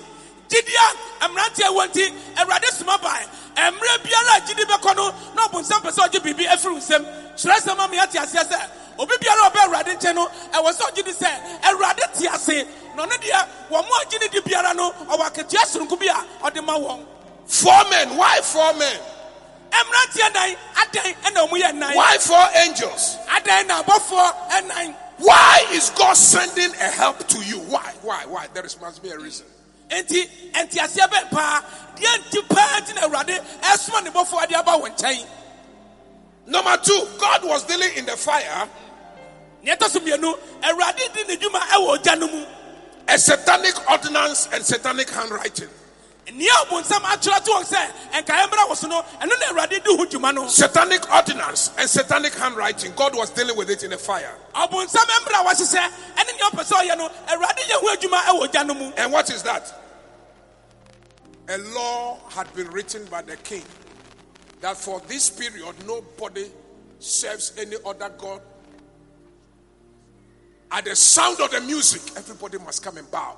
Speaker 3: gyidie a eh, mmeranteɛ eh, wɔ nti awurade soma bae mmerɛ biara a gyidi bɛkɔ no na ɔbonsam pɛ sɛ ɔgye biribi afiri wo nsɛm kyerɛ sɛm ama yɛate aseɛ sɛ obi biara a ɔbɛ awurade nkyɛn no ɛwɔ sɛ ɔgye di sɛ awurade te ase. Na ɔno deɛ wɔn mo a gye ne di biara no. Ɔwɔ akatua soronko bi a ɔde ma wɔn
Speaker 2: Four men. Why four men?
Speaker 3: mmeranteɛ nan adan ɛna ɔmo yɛ nan
Speaker 2: Why four angels?
Speaker 3: adan na abɔfoɔ ɛnan
Speaker 2: Why is God sending a help to you? Why? Why? Why? There is, must be a reason.
Speaker 3: enti enti aseɛ paa deɛ nti paa nti na awurade ɛsoma ne ade aba wɔn nkyɛn
Speaker 2: Number two, God was dealing in the fire
Speaker 3: nea ɛtɔ so mmienu awurade di ne dwuma ɛwɔ ogya no mu
Speaker 2: a satanic ordinance and satanic handwriting. Satanic ordinance and satanic handwriting. God was dealing with it in the fire.
Speaker 3: ɔbonsam mmra a wɔhyehyɛ ɛne nea ɔpɛ sɛ ɔyɛ no awurade yɛ ho adwuma ɛwɔ ogya no mu
Speaker 2: And what is that? A law had been written by the king that for this period nobody serves any other god. At the sound of the music, everybody must come and bow.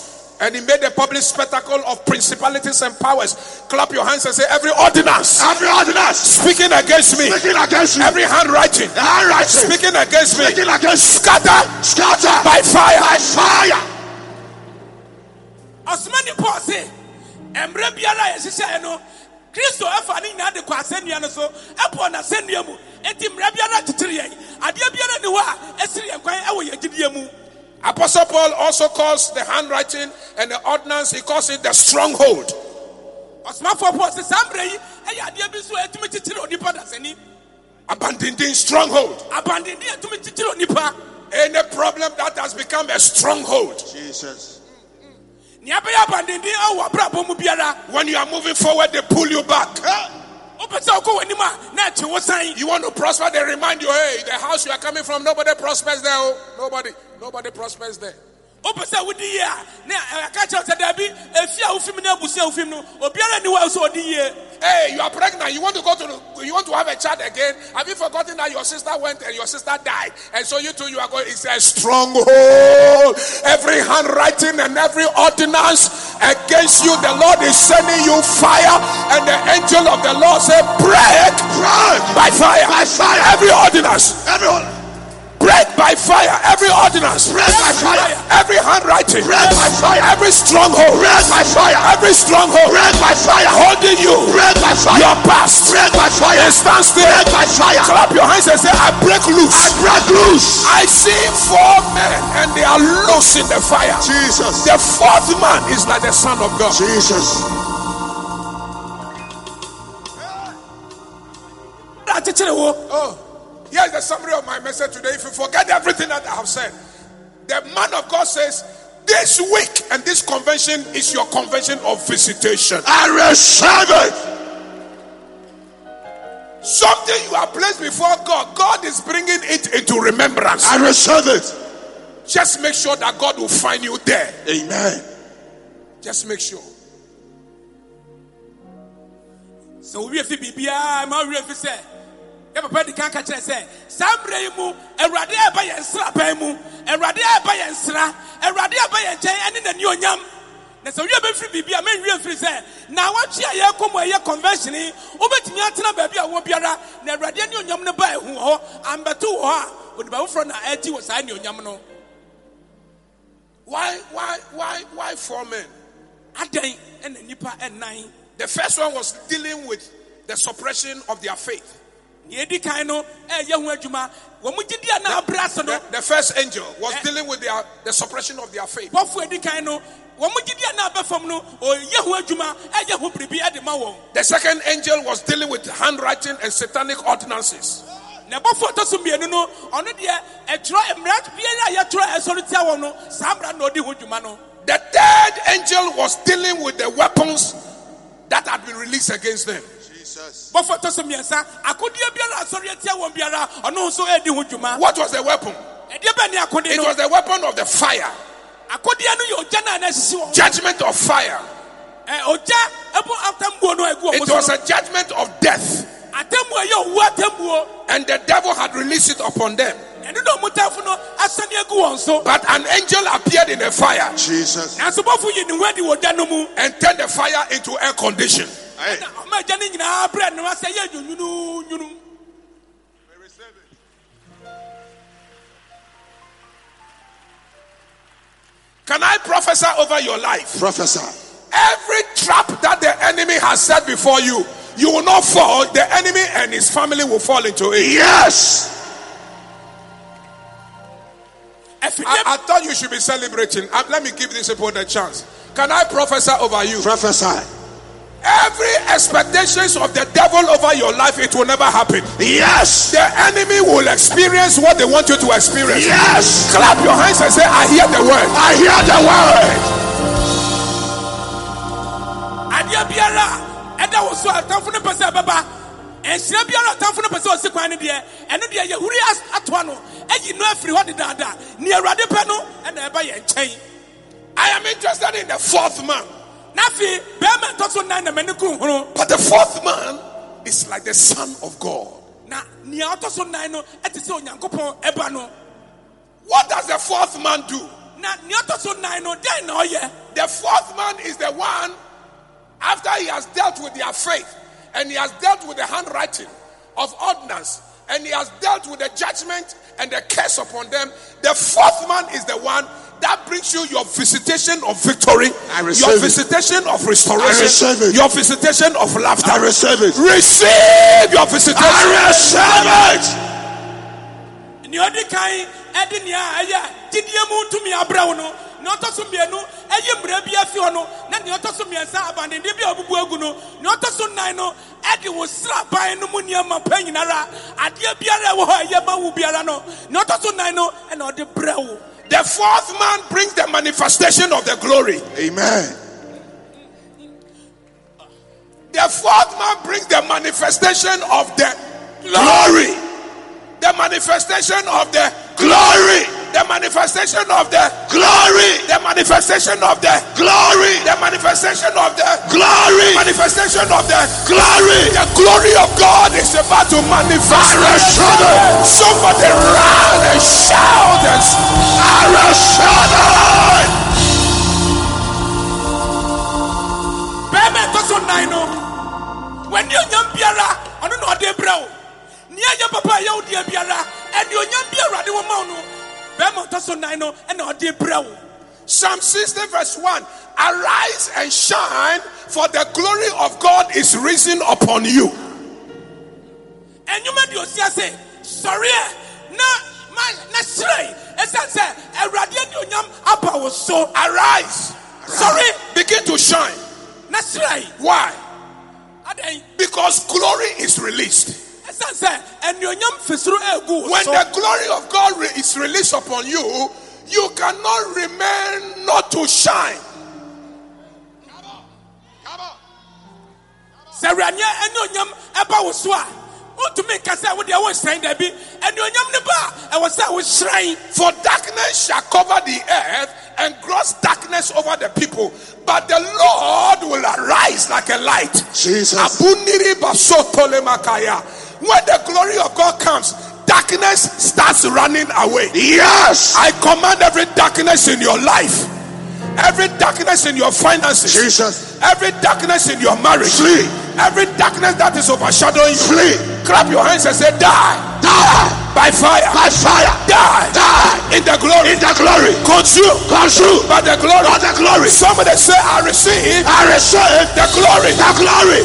Speaker 2: And he made a public spectacle of principalities and powers. Clap your hands and say, Every ordinance
Speaker 4: Every ordinance
Speaker 2: speaking against me,
Speaker 4: speaking against me.
Speaker 2: every handwriting
Speaker 4: handwriting
Speaker 2: speaking against me,
Speaker 4: speaking against
Speaker 2: scatter
Speaker 4: scatter
Speaker 2: by fire.
Speaker 4: by fire.
Speaker 3: ɔsomani paul se mmerɛ biara a yɛhyehyɛeɛ no kristo ɛfa ne nyinaa de kɔ asɛnnua no so ɛbɔ n'asɛnnua mu enti mmerɛ biara kyekyere yɛn adeɛ biara ni hɔ a ɛsiri yɛn kwan ɛwɔ yɛn gyidie mu
Speaker 2: Apostle Paul also calls the handwriting and the ordinance, he calls it the stronghold.
Speaker 3: ɔsomafoɔ paul se saa mmerɛ yi ɛyɛ adeɛ bi so a ɛtumi kyekyere onipa dasani
Speaker 2: Abandoned stronghold.
Speaker 3: abandenden a ɛtumi kyekyere onipa
Speaker 2: Any problem that has become a stronghold.
Speaker 4: Jesus.
Speaker 3: nea bɛyɛ abandenden awɔ abrabɔ mu biara
Speaker 2: When you are moving forward, they pull you back. You want to prosper, they remind you, hey, the house you are coming from, nobody prospers there. Oh. Nobody, nobody prospers there.
Speaker 3: Wopɛ sɛ wodi yie a na aka kyerɛ wo sɛ daabi ɛfi a eh, wofim eh, ne abusua a wofim no obiara ni hɔ a sɛ ɔdi yie
Speaker 2: Hey, you are pregnant. You want to go to you want to have a child again. Have you forgotten that your sister went and your sister died? And so you too, you are going, it's a stronghold. Every handwriting and every ordinance against you, the Lord is sending you fire. And the angel of the Lord said, break
Speaker 4: Break
Speaker 2: by fire.
Speaker 4: By fire.
Speaker 2: Every ordinance.
Speaker 4: Everyone.
Speaker 2: Break by fire. Every ordinance.
Speaker 4: Break by fire.
Speaker 2: Every handwriting.
Speaker 4: Break by fire.
Speaker 2: Every stronghold.
Speaker 4: Break by fire.
Speaker 2: Every stronghold.
Speaker 4: Break by fire.
Speaker 2: Holding you.
Speaker 4: Break by fire.
Speaker 2: Your past.
Speaker 4: Break by fire.
Speaker 2: And stand still.
Speaker 4: Break by fire.
Speaker 2: Clap your hands and say, I break loose.
Speaker 4: I break loose.
Speaker 2: I see four men and they are loose in the fire.
Speaker 4: Jesus.
Speaker 2: The fourth man is like the Son of God.
Speaker 4: Jesus.
Speaker 3: na akyekyere wo
Speaker 2: Oh, here's the summary of my message today. If you forget everything that I have said, the man of God says, This week and this convention is your convention of visitation.
Speaker 4: I receive it.
Speaker 2: Something you are placed before God, God is bringing it into remembrance.
Speaker 4: I receive it.
Speaker 2: Just make sure that God will find you there.
Speaker 4: Amen.
Speaker 2: Just make sure.
Speaker 3: So we sɛ wowie fi biribiaa ma wowie fi sɛ yɛ papa di kan ka kyerɛ sɛ saa mmerɛ yi mu awurade ɛba yɛn nsraban mu. Awurade ɛba yɛn nsra awurade ɛba yɛn nkyɛn ɛne n'ani onyam. Na sɛ wowie bɛfiri biribi a menwie mfiri sɛ na awɔtwe a yɛkɔ mu a ɛyɛ convention yi wobɛtumi atena baabi a wɔ biara na awurade ani onyam no ba ɛhu hɔ ambɛto wɔ hɔ a onipa foforɔ na ɛgye wɔ saa onyam no.
Speaker 2: Why, why, why, why four men?
Speaker 3: adɛn ɛna nnipa ɛnan?
Speaker 2: The first one was dealing with the suppression of their faith.
Speaker 3: Nea ɛdi kan no eh, ɛyɛ ho adwuma wɔn mo gyidi a na abere ase no
Speaker 2: The, the first angel was eh. dealing with their, the suppression of their faith.
Speaker 3: bɔfo edi kan no wɔn mo gyidi a na abɛ fam no ɔyɛ ho adwuma eh, ɛyɛ ho biribi ɛde ma wɔn
Speaker 2: The second angel was dealing with handwriting and satanic ordinances.
Speaker 3: na bɔfo ɔtɔ so mmienu no ɔno deɛ ɛtwerɛ mmara biara a yɛtwerɛ ɛsɔre tia wɔn no saa mmara na ɔdi ho dwuma no
Speaker 2: The third angel was dealing with the weapons that had been released against them.
Speaker 4: Jesus.
Speaker 3: bɔfo so mmiɛnsa akodeɛ biara asɔre atia wɔn biara ɔno nso ɛdi ho dwuma
Speaker 2: What was the weapon?
Speaker 3: ɛdeɛ bɛ ne akode
Speaker 2: It was the weapon of the fire,
Speaker 3: akodeɛ no yɛ ogya na ɛna wɔn
Speaker 2: judgment of fire.
Speaker 3: ɛ ogya ɛbɔ atambuo no egu
Speaker 2: It
Speaker 3: wɔn so
Speaker 2: was a judgment of death,
Speaker 3: atambuo a owu atambuo
Speaker 2: and the devil had released it upon them.
Speaker 3: ɛno na ɔmo tamfo no asane agu wɔn so
Speaker 2: But an angel appeared in a fire
Speaker 4: Jesus.
Speaker 3: nanso bɔfo yi ne ho adi wɔ da no mu
Speaker 2: and turned the fire into air condition.
Speaker 4: Hey.
Speaker 3: na ɔmo agya no nyinaa brɛ ne wasɛ yɛ nwununu
Speaker 2: Can I prophesy over your life?
Speaker 4: Prophesy.
Speaker 2: Every trap that the enemy has set before you, you will not fall. The enemy and his family will fall into it.
Speaker 4: Yes.
Speaker 2: I, I thought you should be celebrating. Uh, let me give this people the chance. Can I prophesy over you?
Speaker 4: Prophesy.
Speaker 2: Every expectations of the devil over your life, it will never happen.
Speaker 4: Yes.
Speaker 2: The enemy will experience what they want you to experience.
Speaker 4: Yes.
Speaker 2: Clap your hands and say, I hear the word.
Speaker 4: I hear the word.
Speaker 3: adeɛ biara a ɛda wo so a atamfo no pɛ sɛ ɛbɛba nhyira biara a atamfo no pɛ sɛ ɔsi kwan no deɛ ɛno deɛ yɛhuri as- atoa no ayi no afiri hɔ dedaada ne awurade pɛ no ɛna ɛba yɛn nkyɛn
Speaker 2: I am interested in the fourth man.
Speaker 3: Na afei bɛrima ntɔ so nan na m'ani kuru horo
Speaker 2: But the fourth man is like the Son of God.
Speaker 3: na nea ɔtɔ so nan no ɛte sɛ onyankopɔn ɛba no
Speaker 2: What does the fourth man do?
Speaker 3: na nea ɔtɔ so nan no dɛn na ɔyɛ
Speaker 2: The fourth man is the one, after he has dealt with their faith and he has dealt with the handwriting of ordinance and he has dealt with the judgment and the curse upon them. The fourth man is the one that brings you your visitation of victory,
Speaker 4: I receive
Speaker 2: your
Speaker 4: it.
Speaker 2: visitation of
Speaker 4: I
Speaker 2: restoration,
Speaker 4: receive it.
Speaker 2: your visitation of laughter.
Speaker 4: I receive it.
Speaker 2: Receive your visitation.
Speaker 4: I receive it.
Speaker 3: nea ɔdi kan ɛde nea ɛyɛ gyidie mu tumi abrɛ wo no nea ɔtɔ so mmienu ɛyi mmerɛ bi afi hɔ no na nea ɔtɔ so mmiɛnsa abandenden bi a ɔbubu agu no nea ɔtɔ so nan no ɛde wɔ sraban no mu nneɛma pa nyinara adeɛ biara a ɛwɔ hɔ a ɛyɛ ma wo biara no na ɔtɔ so nan no ɛna ɔde brɛ wo
Speaker 2: The fourth man brings the manifestation of the glory.
Speaker 4: Amen.
Speaker 2: The fourth man brings the manifestation of the
Speaker 4: Glory.
Speaker 2: The manifestation of the
Speaker 4: Glory
Speaker 2: the manifestation of the
Speaker 4: glory,
Speaker 2: the manifestation of the
Speaker 4: glory,
Speaker 2: the manifestation of the
Speaker 4: glory,
Speaker 2: manifestation of the
Speaker 4: glory.
Speaker 2: The glory of God is about to manifest.
Speaker 4: Arashada.
Speaker 2: Somebody run and shout and
Speaker 4: Arashada.
Speaker 3: When you young Biara, I don't know how they brow. Near your papa, you dear Biara, and your young Biara, they were mono.
Speaker 2: Psalm 16, verse 1 Arise and shine, for the glory of God is risen upon you.
Speaker 3: And you made your say, Sorry, no, man, necessary. So
Speaker 2: arise.
Speaker 3: Sorry.
Speaker 2: Begin to shine. Why? Because glory is released. When the glory of God is released upon you, you cannot remain not to shine.
Speaker 3: Come on. Come on.
Speaker 2: For darkness shall cover the earth and gross darkness over the people, but the Lord will arise like a light.
Speaker 4: Jesus.
Speaker 2: When the glory of God comes, darkness starts running away.
Speaker 4: Yes.
Speaker 2: I command every darkness in your life, every darkness in your finances,
Speaker 4: Jesus.
Speaker 2: every darkness in your marriage,
Speaker 4: Flee.
Speaker 2: every darkness that is overshadowing you.
Speaker 4: Flee.
Speaker 2: Clap your hands and say, Die
Speaker 4: Die.
Speaker 2: by fire,
Speaker 4: By fire.
Speaker 2: die
Speaker 4: Die.
Speaker 2: in the glory,
Speaker 4: In the glory.
Speaker 2: consume
Speaker 4: Consume.
Speaker 2: by the glory.
Speaker 4: By the glory.
Speaker 2: Somebody say, I receive
Speaker 4: I receive
Speaker 2: the glory.
Speaker 4: the glory.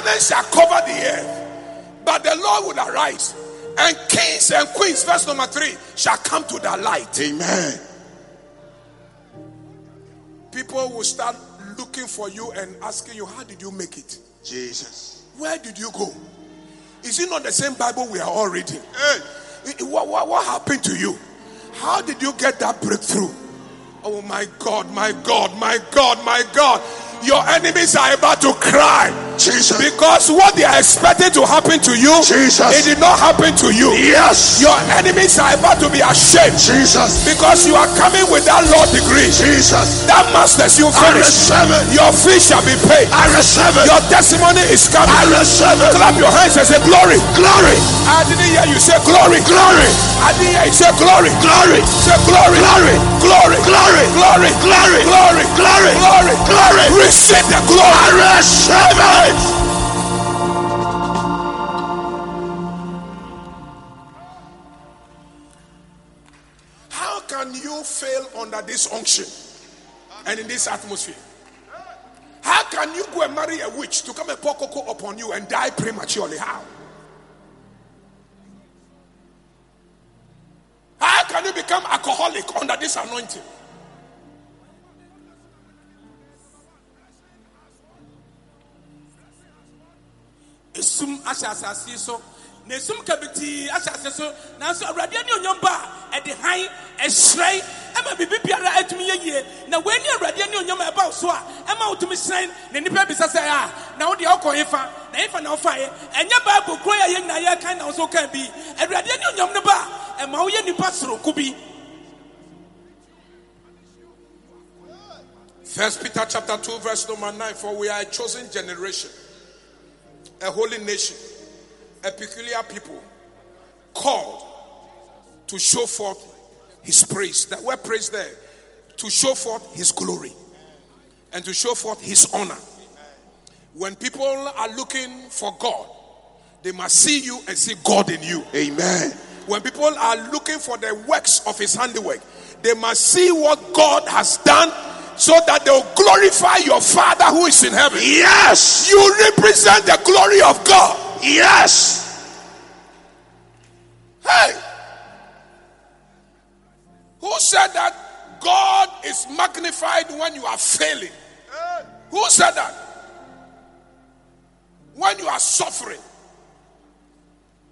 Speaker 2: Darkness shall cover the earth, but the Lord will arise, and kings and queens, verse number three, shall come to the light.
Speaker 4: Amen.
Speaker 2: People will start looking for you and asking you, How did you make it?
Speaker 4: Jesus.
Speaker 2: Where did you go? Is it not the same Bible we are all reading?
Speaker 4: Hey.
Speaker 2: What, what, what happened to you? How did you get that breakthrough? Oh my God, my God, my God, my God. Your enemies are about to cry
Speaker 4: Jesus.
Speaker 2: because what they are expecting to happen to you,
Speaker 4: Jesus.
Speaker 2: it did not happen to you.
Speaker 4: Yes.
Speaker 2: Your enemies are about to be ashamed
Speaker 4: Jesus.
Speaker 2: because you are coming with that law degree.
Speaker 4: Jesus.
Speaker 2: That master's you
Speaker 4: I
Speaker 2: finish.
Speaker 4: receive it.
Speaker 2: Your fee shall be paid.
Speaker 4: I receive it.
Speaker 2: Your testimony is coming.
Speaker 4: I receive it.
Speaker 2: Clap your hands and say glory.
Speaker 4: Glory.
Speaker 2: I didn't hear you say glory.
Speaker 4: Glory.
Speaker 2: I didn't hear you say glory.
Speaker 4: Glory.
Speaker 2: Say glory.
Speaker 4: Glory.
Speaker 2: Glory.
Speaker 4: Glory.
Speaker 2: Glory.
Speaker 4: Glory.
Speaker 2: Glory.
Speaker 4: Glory.
Speaker 2: Glory.
Speaker 4: Glory.
Speaker 2: Receive the glory.
Speaker 4: I receive it.
Speaker 2: How can you fail under this unction and in this atmosphere? How can you go and marry a witch to come and pour cocoa upon you and die prematurely? How? How can you become alcoholic under this anointing?
Speaker 3: Ahyɛ asase so. Na esum kabitii ahyɛ asase so. Nanso awurade ani onyam ba a ɛde han ɛhyerɛn ɛma biribi biara atumi yɛ yie. Na wɔn ani awurade ani onyam ɛba so a ɛma wotumi hyerɛn na nipa bisa sɛ a na wo ɔkɔ yefa na yefa na ɔfa yɛ ɛnyɛ baabu kuro yɛ yɛn nyinaa yɛ na ɔso kan bi. Awurade ani onyam no ba a ɛma woyɛ nipa soroko bi.
Speaker 2: First Peter chapter 2, verse number 9. For we are a chosen generation, a holy nation, a peculiar people, called to show forth his praise. That word praise there, to show forth his glory and to show forth his honor. When people are looking for God, they must see you and see God in you.
Speaker 4: Amen.
Speaker 2: When people are looking for the works of his handiwork, they must see what God has done so that they will glorify your Father who is in heaven.
Speaker 4: Yes.
Speaker 2: You represent the glory of God.
Speaker 4: Yes.
Speaker 2: Hey! Who said that God is magnified when you are failing. Who said that? When you are suffering.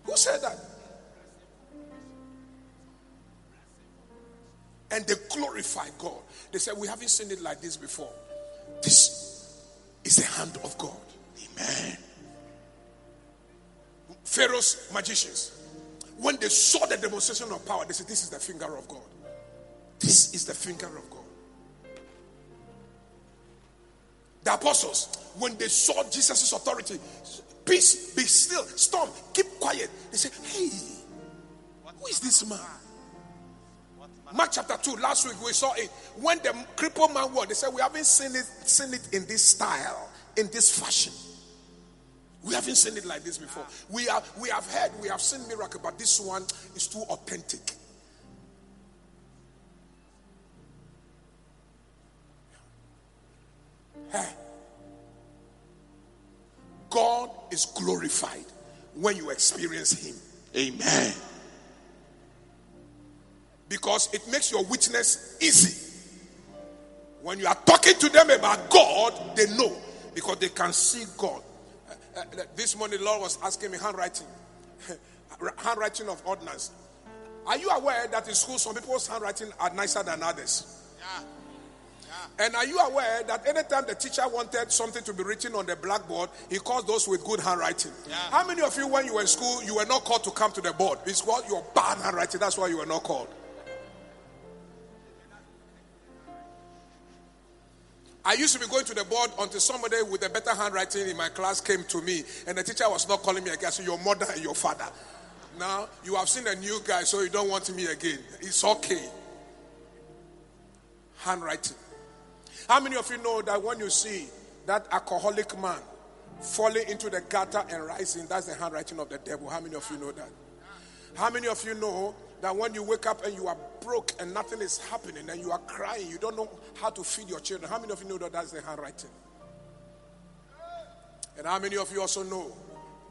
Speaker 2: Who said that? And they glorify God. They said, We haven't seen it like this before. This is the hand of God. Amen. Pharaoh's magicians, when they saw the demonstration of power, they said, This is the finger of God. This is the finger of God. The apostles, when they saw Jesus' authority, peace, be still, storm, keep quiet. They said, Hey, who is this man? Mark chapter 2, last week we saw it. When the crippled man was, they said, We haven't seen it, seen it in this style, in this fashion. We haven't seen it like this before. We have we have heard, we have seen miracle, but this one is too authentic. Hey. God is glorified when you experience Him. Amen. Because it makes your witness easy. When you are talking to them about God, they know because they can see God. Uh, uh, this morning, the Lord was asking me handwriting, handwriting of ordinance. Are you aware that in school some people's handwriting are nicer than others? Yeah. And are you aware that anytime the teacher wanted something to be written on the blackboard, he calls those with good handwriting?
Speaker 4: Yeah.
Speaker 2: How many of you, when you were in school, you were not called to come to the board? It's called your bad handwriting. That's why you were not called. I used to be going to the board until somebody with a better handwriting in my class came to me, and the teacher was not calling me again. So your mother and your father. Now you have seen a new guy, so you don't want me again. It's okay. Handwriting. How many of you know that when you see that alcoholic man falling into the gutter and rising, that's the handwriting of the devil? How many of you know that? How many of you know that when you wake up and you are broke and nothing is happening and you are crying, you don't know how to feed your children? How many of you know that that's the handwriting? And how many of you also know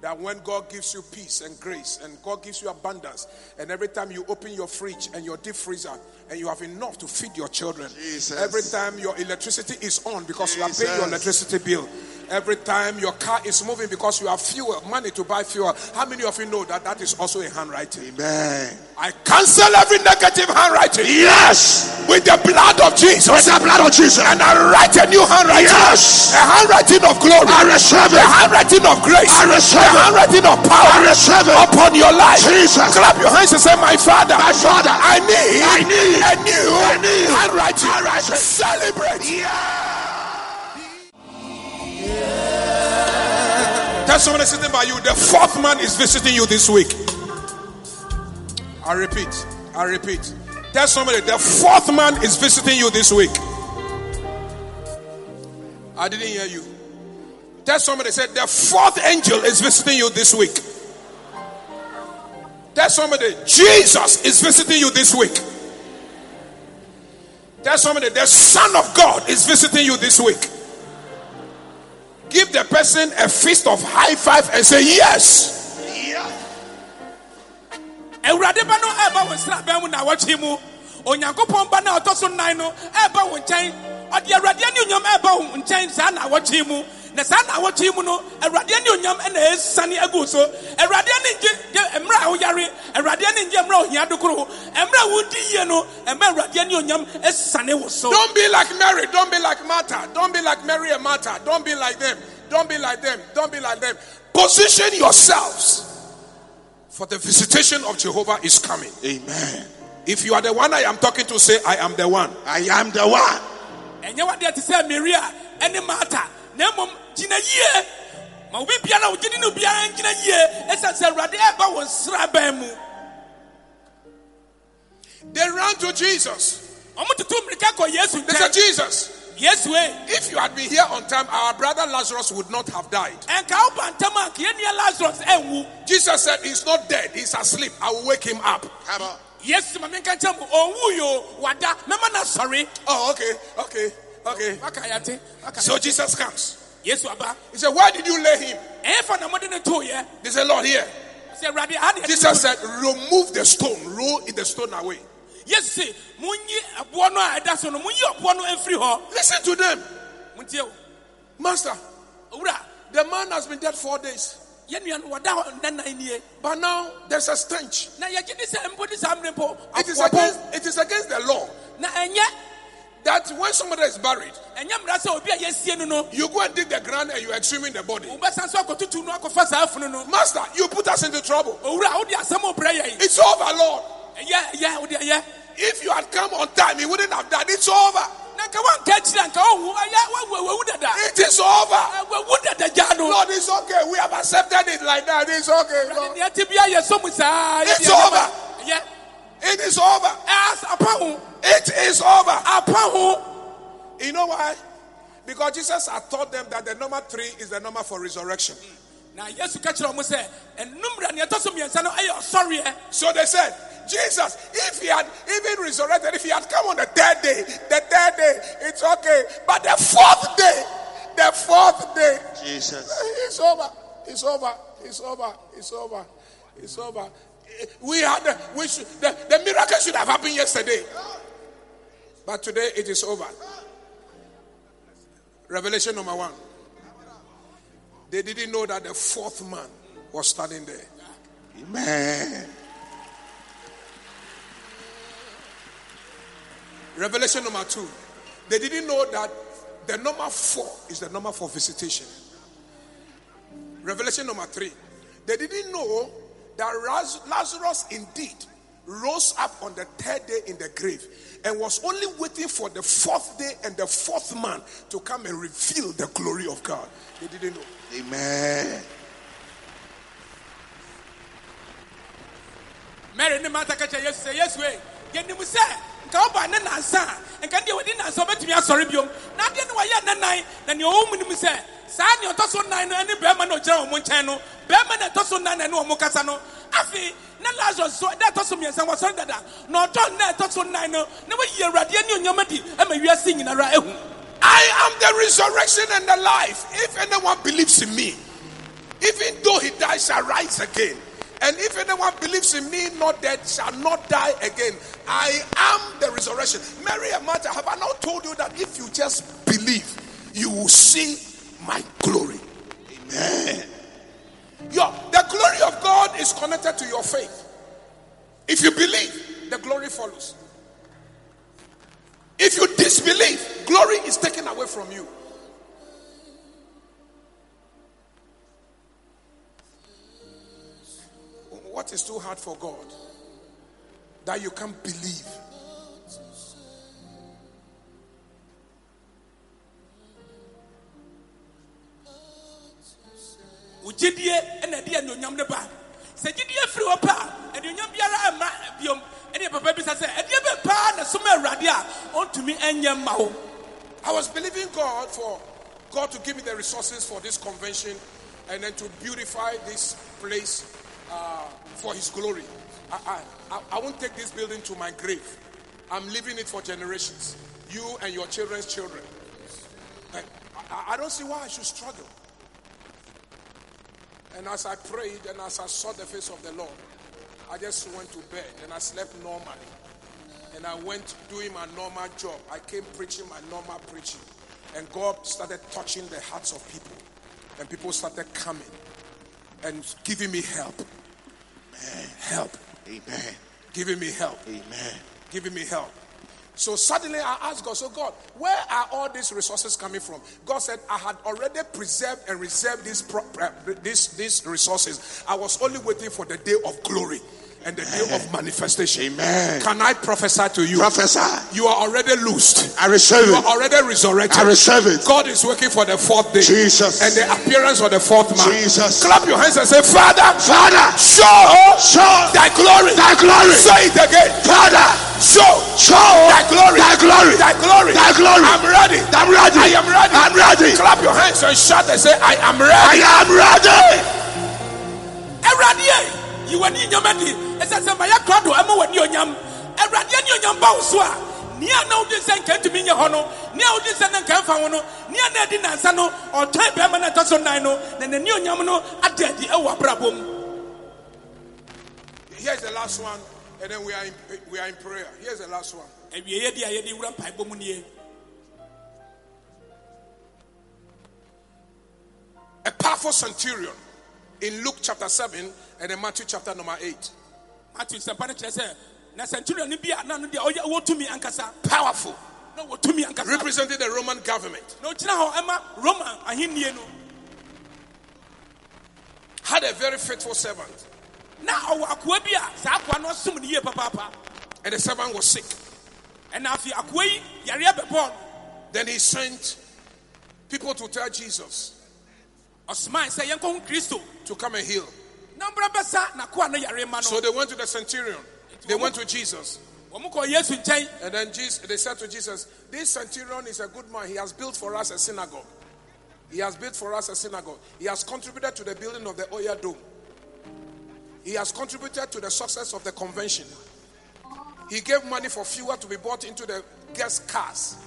Speaker 2: that when God gives you peace and grace and God gives you abundance, and every time you open your fridge and your deep freezer and you have enough to feed your children,
Speaker 4: Jesus.
Speaker 2: every time your electricity is on because you are paying your electricity bill, every time your car is moving because you have fuel, money to buy fuel, how many of you know that that is also a handwriting?
Speaker 4: Amen.
Speaker 2: I cancel every negative handwriting
Speaker 4: Yes.
Speaker 2: with the blood of Jesus.
Speaker 4: With the blood of Jesus.
Speaker 2: And I write a new handwriting.
Speaker 4: Yes.
Speaker 2: A handwriting of glory.
Speaker 4: I receive it.
Speaker 2: A handwriting of grace.
Speaker 4: I receive it.
Speaker 2: handwriting of power.
Speaker 4: I receive it.
Speaker 2: upon your life.
Speaker 4: Jesus.
Speaker 2: Clap your hands and say, My Father.
Speaker 4: My Father.
Speaker 2: I need,
Speaker 4: I need
Speaker 2: a new
Speaker 4: a new
Speaker 2: handwriting.
Speaker 4: handwriting.
Speaker 2: Celebrate.
Speaker 4: Yeah.
Speaker 2: Tell somebody sitting by you, the fourth man is visiting you this week. I repeat, I repeat. Tell somebody, the fourth man is visiting you this week. I didn't hear you. Tell somebody, say, the fourth angel is visiting you this week. Tell somebody, Jesus is visiting you this week. Tell somebody, the Son of God is visiting you this week. Give the person a fist of high five and say, Yes.
Speaker 4: Yeah.
Speaker 3: onyankopɔn ba na ɔtɔ so no wo nkyɛn ɔde awurade wo nkyɛn saa na mu na saa na wɔtwe mu no awurade ne onyam ɛna ɛsane agu so awurade ne ngye gye mmerɛ a woyare awurade ne ngye mmerɛ a ohia dokoro mmerɛ a wodi yie no ɛma awurade ne onyam ɛsane wo so
Speaker 2: Don't be like Mary. Don't be like Martha. Don't be like Mary and Martha. Don't be like them. Don't be like them. Don't be like them. Position yourselves for the visitation of Jehovah is coming.
Speaker 4: Amen.
Speaker 2: If you are the one I am talking to, say, I am the one.
Speaker 4: I am the one.
Speaker 3: ɛnyɛ wadeɛ te sɛ maria ɛne marta na mmom gyina yie ma obi biara a wogye ne obiara ngyina yie ɛsiane sɛ awurade ɛba wɔ nsraban mu
Speaker 2: They ran to Jesus.
Speaker 3: ɔmo tutu mmirika kɔ yesu
Speaker 2: They said, Jesus,
Speaker 3: Yes, e eh?
Speaker 2: if you had been here on time, our brother Lazarus would not have died.
Speaker 3: ɛnka woba ntam a nka yɛnnua lazarus ɛnwu
Speaker 2: Jesus said, He's not dead, he's asleep. I will wake him up.
Speaker 4: Come on.
Speaker 3: yesu ma menka nkyɛn mu ɔnwu yo wada mɛma no asɔre
Speaker 2: Oh, okay, okay, okay.
Speaker 3: waka yɛte waka
Speaker 2: So. Jesus comes.
Speaker 3: Yesu aba
Speaker 2: He said, Why did you lay him?
Speaker 3: ɛyɛfa na mode ne tooyɛ
Speaker 2: They said, Lord, here.
Speaker 3: sɛ awurade ha
Speaker 2: Jesus said, Remove the stone, roll the stone away.
Speaker 3: yesu se monyi aboɔ no a ɛda so no monyi ɔboɔ no afiri hɔ
Speaker 2: Listen to them. Master, the man has been dead four days.
Speaker 3: yɛn nua no wɔda hɔ nnanan nie
Speaker 2: But now there's a stench.
Speaker 3: na yɛgye ne sɛ mpo ne saa
Speaker 2: It is against it is against the law that when somebody is buried,
Speaker 3: ɛnyɛ mmara sɛ obi a yɛsie no no
Speaker 2: you go and dig the ground and you are exhuming the body.
Speaker 3: wobɛsan so akɔtutu no akɔfa saa funu no
Speaker 2: Master, you put us into trouble.
Speaker 3: owura wode asɛm a wobrɛ yɛn
Speaker 2: It's over, Lord.
Speaker 3: ɛyɛ ɛyɛ wode ɛyɛ
Speaker 2: If you had come on time, he wouldn't have died. It's over.
Speaker 3: na nka woanka akyiri a nka wohu ɛyɛ wawu wawu dada
Speaker 2: It is over.
Speaker 3: Ɛ, wawu dada gya no
Speaker 2: Lord, it's okay. We have accepted it like that. It's okay. Lord.
Speaker 3: nea ɛte bia yɛ so mu saa
Speaker 2: It's over.
Speaker 3: Nneɛma- ɛyɛ
Speaker 2: It is over.
Speaker 3: ɛas apa ho
Speaker 2: It is over.
Speaker 3: apa ho
Speaker 2: You know why? Because Jesus had taught them that the number three is the number for resurrection.
Speaker 3: na yesu ka kyerɛ ɔmo sɛ ɛnumra nea ɛtɔ so mmiɛnsa no ɛyɛ ɔsɔreɛ
Speaker 2: So they said, Jesus, if he had even resurrected, if he had come on the third day, the third day, it's okay. But the fourth day, the fourth day,
Speaker 4: Jesus.
Speaker 2: it's over. It's over. It's over. It's over. It's over. We had the, we should, the, the miracle should have happened yesterday. But today it is over. Revelation number one. They didn't know that the fourth man was standing there.
Speaker 4: Amen.
Speaker 2: Revelation number two. They didn't know that the number four is the number for visitation. Revelation number three. They didn't know that Lazarus indeed rose up on the third day in the grave and was only waiting for the fourth day and the fourth man to come and reveal the glory of God. They didn't know.
Speaker 4: Amen.
Speaker 3: mary ne mata ka yesu sɛ yesu eh, yɛnim sɛ ne nansa nka wɔdi nansa biom na ne nanan na saa nan no ne bɛrima no ɔgyina wɔ mo nkyɛn no na nan na ɛne wɔ mo kasa no na so dada na ɔtɔ na nan no na awurade onyama di nyinara ahu
Speaker 2: I am the resurrection and the life. If anyone believes in me, even though he dies, shall rise again. And if anyone believes in me, not dead, shall not die again. I am the resurrection. Mary and Martha, have I not told you that if you just believe, you will see my glory?
Speaker 4: Amen.
Speaker 2: Your, the glory of God is connected to your faith. If you believe, the glory follows. If you disbelieve, glory is taken away from you. What is too hard for God that you can't believe?
Speaker 3: wo gyidie ɛna ɛde anuonyam ne ba sɛ gyidie firi hɔ pɛ a anuonyam biara ɛmma biom ɛne papa bisa sɛ ɛdeɛ bɛ paa na som awurade a ɔntumi ɛnyɛ mma wo
Speaker 2: I was believing God for God to give me the resources for this convention and then to beautify this place for His glory. I, I, I- won't take this building to my grave. I'm leaving it for generations. You and your children's children. And I, I don't see why I should struggle. And as I prayed and as I saw the face of the Lord, I just went to bed and I slept normally. And I went doing my normal job. I came preaching my normal preaching. And God started touching the hearts of people. And people started coming and giving me help. Help.
Speaker 4: Amen.
Speaker 2: Giving me help.
Speaker 4: Amen.
Speaker 2: Giving me help. So suddenly I asked God, so God, where are all these resources coming from? God said, I had already preserved and reserved these, pro- uh, these, these resources. I was only waiting for the day of glory and the day of manifestation.
Speaker 4: Amen.
Speaker 2: Can I prophesy to you?
Speaker 4: Prophesy.
Speaker 2: You are already loosed.
Speaker 4: I receive
Speaker 2: You
Speaker 4: it.
Speaker 2: are already resurrected.
Speaker 4: I receive it.
Speaker 2: God is working for the fourth day.
Speaker 4: Jesus.
Speaker 2: And the appearance of the fourth man.
Speaker 4: Jesus.
Speaker 2: Clap your hands and say, Father,
Speaker 4: Father,
Speaker 2: show,
Speaker 4: show
Speaker 2: thy glory.
Speaker 4: thy glory.
Speaker 2: Say it again.
Speaker 4: Father,
Speaker 2: Show,
Speaker 4: show
Speaker 2: thy glory.
Speaker 4: thy glory.
Speaker 2: Thy glory.
Speaker 4: Thy glory.
Speaker 2: I'm ready.
Speaker 4: I'm ready.
Speaker 2: I am ready.
Speaker 4: I'm ready.
Speaker 2: Clap your hands and shout and say, I am ready,
Speaker 4: I am
Speaker 2: ready.
Speaker 4: I'm ready.
Speaker 3: Awurade ɛ yi w'ani nyama di ɛsɛ sɛ ma yɛkora do ɛma w'ani onyam awurade ani onyam ba wo so a nea na wodi sɛ nka ntumi nyɛ hɔ no nea wodi sɛ ne nka mfa ho no nea na adi nansa no ɔtɔn bɛrima no ɛtɔ so nan no na n'ani onyam no ada adi ɛwɔ abrabɔ mu
Speaker 2: Here's the last one. And then we are in, we are in prayer. Here's the last one.
Speaker 3: awieeɛ di a yɛde wura mpaebɔ mu nie
Speaker 2: A powerful centurion in Luke chapter 7 and in Matthew chapter number 8.
Speaker 3: matthew nsɛmpa no na centurion no bi na no deɛ ɔyɛ wɔtumi
Speaker 2: Powerful.
Speaker 3: na wɔtumi ankasa
Speaker 2: Representing the Roman government.
Speaker 3: na ɔgyina hɔ roman ahennie no
Speaker 2: Had a very faithful servant.
Speaker 3: na ɔwɔ akoa bi a saa akoa no ɔsom no yie papaapa
Speaker 2: And the servant was sick.
Speaker 3: ɛna afei akoa yi yareɛ bɛbɔɔ no
Speaker 2: Then he sent people to tell Jesus
Speaker 3: ɔsomae sɛ yɛnkɔho kristo
Speaker 2: to come and heal.
Speaker 3: na mbra bɛsa n'akoa no yare ma
Speaker 2: So
Speaker 3: no
Speaker 2: they went to the centurion. They went to Jesus.
Speaker 3: yesu nkyɛn
Speaker 2: And then Jesus, they said to Jesus, This centurion is a good man. He has built for us a synagogue. He has built for us a synagogue. He has contributed to the building of the Oya Dome. He has contributed to the success of the convention. He gave money for fuel to be bought into the guest cars.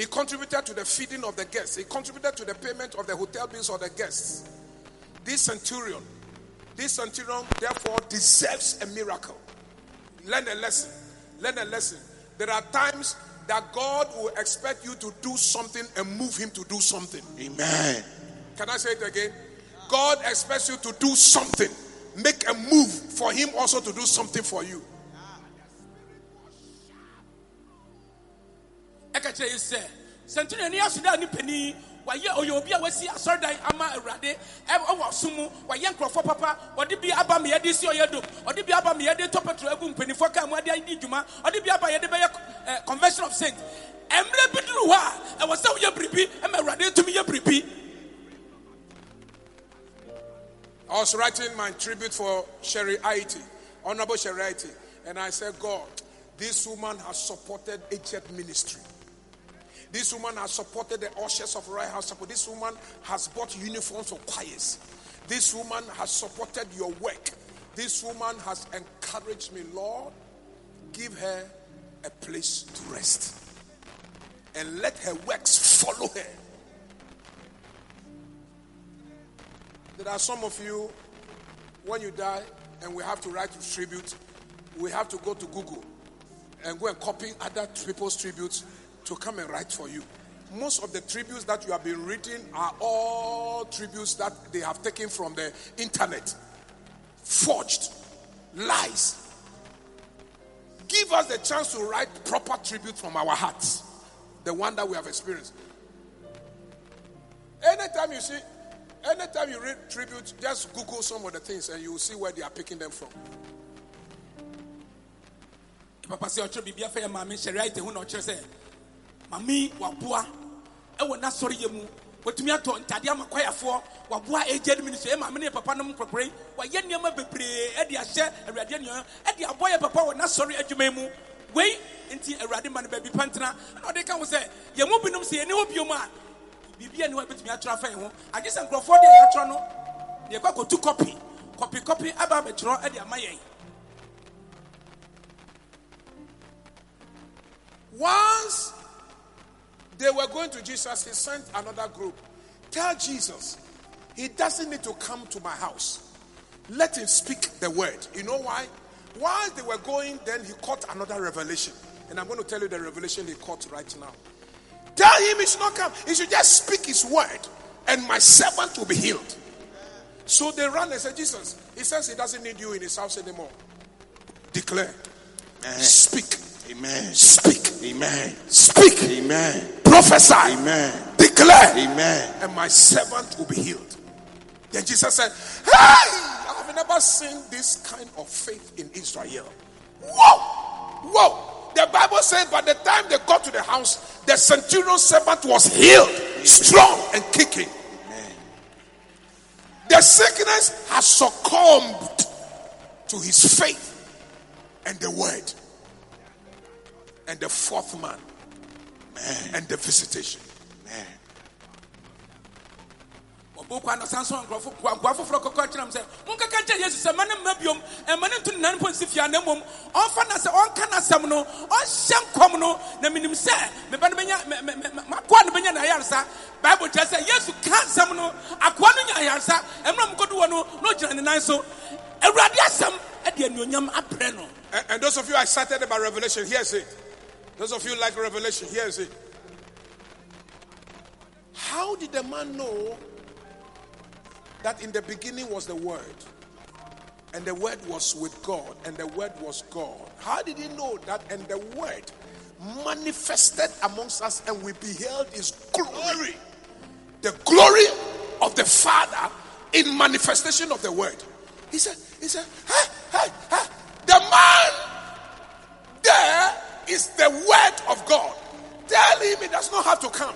Speaker 2: He contributed to the feeding of the guests. He contributed to the payment of the hotel bills of the guests. This centurion, this centurion, therefore, deserves a miracle. Learn a lesson. Learn a lesson. There are times that God will expect you to do something and move Him to do something.
Speaker 4: Amen.
Speaker 2: Can I say it again? God expects you to do something. Make a move for Him also to do something for you.
Speaker 3: Ɛka kyerɛ yi sɛ centurion ni asoda ne panin wayɛ ɔyɛ obi a wasi asɔredan ama awurade ɛwɔ so mu wayɛ nkurɔfoɔ papa ɔde bi aba ma yɛde si ɔyɛ dom ɔde bi aba ma yɛde tɔ petro agu mpanimfoɔ kaa mu ade adi dwuma ɔde bi aba yɛde bɛyɛ ɛ, convention of saint mmerɛ bi duru hɔ a ɛwɔ sɛ woyɛ biribi ɛma awurade tumi yɛ biribi
Speaker 2: I was writing my tribute for Sherry Ayittey, Honorable Sherry Ayittey, and I said, God, this woman has supported Aged Ministry. This woman has supported the ushers of Royal House Support. This woman has bought uniforms for choirs. This woman has supported your work. This woman has encouraged me, Lord. Give her a place to rest and let her works follow her. There are some of you, when you die and we have to write your tribute, we have to go to Google and go and copy other people's tributes to come and write for you. Most of the tributes that you have been reading are all tributes that they have taken from the internet, forged, lies. Give us the chance to write proper tribute from our hearts, the one that we have experienced. Anytime you see, anytime you read tribute, just Google some of the things and you will see where they are picking them from.
Speaker 3: papa mame waboa ɛwɔ n'asɔre yɛ mu. Watumi atɔ ntade ama kwayafoɔ. Waboa agya no ministry ɛma me ne yɛ papa nom kɔkɔrɔ yi wayɛ nneɛma bebree ɛde ahyɛ awurade anuonyam ɛde abɔ yɛ papa wɔ n'asɔre adwuma mu. Wei nti awurade ma no baabi pantena. Ɛna ɔde ka ho sɛ yɛn mu binom sɛ yɛne hɔ biom a biribi a hɔ bɛtumi atwerɛ afa yɛn ho. Agye sɛ nkurɔfoɔ deɛ yɛatwerɛ no ne yɛkɔ akɔtu kɔpi kɔpi aba abɛtwerɛ ɛde ama yɛn.
Speaker 2: Once they were going to Jesus, he sent another group. Tell Jesus, he doesn't need to come to my house. Let him speak the word. You know why? While they were going, then he caught another revelation. And I'm going to tell you the revelation he caught right now. Tell him he should not come. He should just speak his word, and my servant will be healed. So they ran and said, Jesus, he says he doesn't need you in his house anymore. Declare.
Speaker 4: Amen.
Speaker 2: Speak.
Speaker 4: Amen.
Speaker 2: Speak.
Speaker 4: Amen.
Speaker 2: Speak.
Speaker 4: Amen.
Speaker 2: Prophesy.
Speaker 4: Amen.
Speaker 2: Declare.
Speaker 4: Amen.
Speaker 2: And my servant will be healed. Then Jesus said, Hey, I have never seen this kind of faith in Israel. Whoa! Whoa! The Bible said by the time they got to the house, the centurion servant was healed, strong and kicking. The sickness has succumbed to his faith and the word. And the fourth man, and the visitation.
Speaker 4: Amen.
Speaker 3: ɔbɔ kwan so nkurɔfo nkoa foforɔ kɔkɔ kyerɛ m sɛ monkaka nkyɛ yesu sɛ ma ne mma biom ɛma ne nto ne mpo nsi fia na mmom ɔmfa na sɛ ɔnka n'asɛm no ɔnhyɛ nkɔm no na menim sɛ meba no bɛnya me- me- me- makoa no bɛnya n'ayaresa bible kyerɛ sɛ yesu ka asɛm no akoa no nya ayaresa ɛmmerɛ mkɔdu wɔ no na ɔgyina ne nan so awurade asɛm ɛde anuonyam abrɛ no
Speaker 2: And, and those of you are excited about Revelation, here's it. Those of you like Revelation, here's it. How did the man know that in the beginning was the Word? And the Word was with God, and the Word was God. How did he know that? And the Word manifested amongst us, and we beheld his glory. The glory of the Father in manifestation of the Word. He said, He said, hey, is the Word of God. Tell him he does not have to come.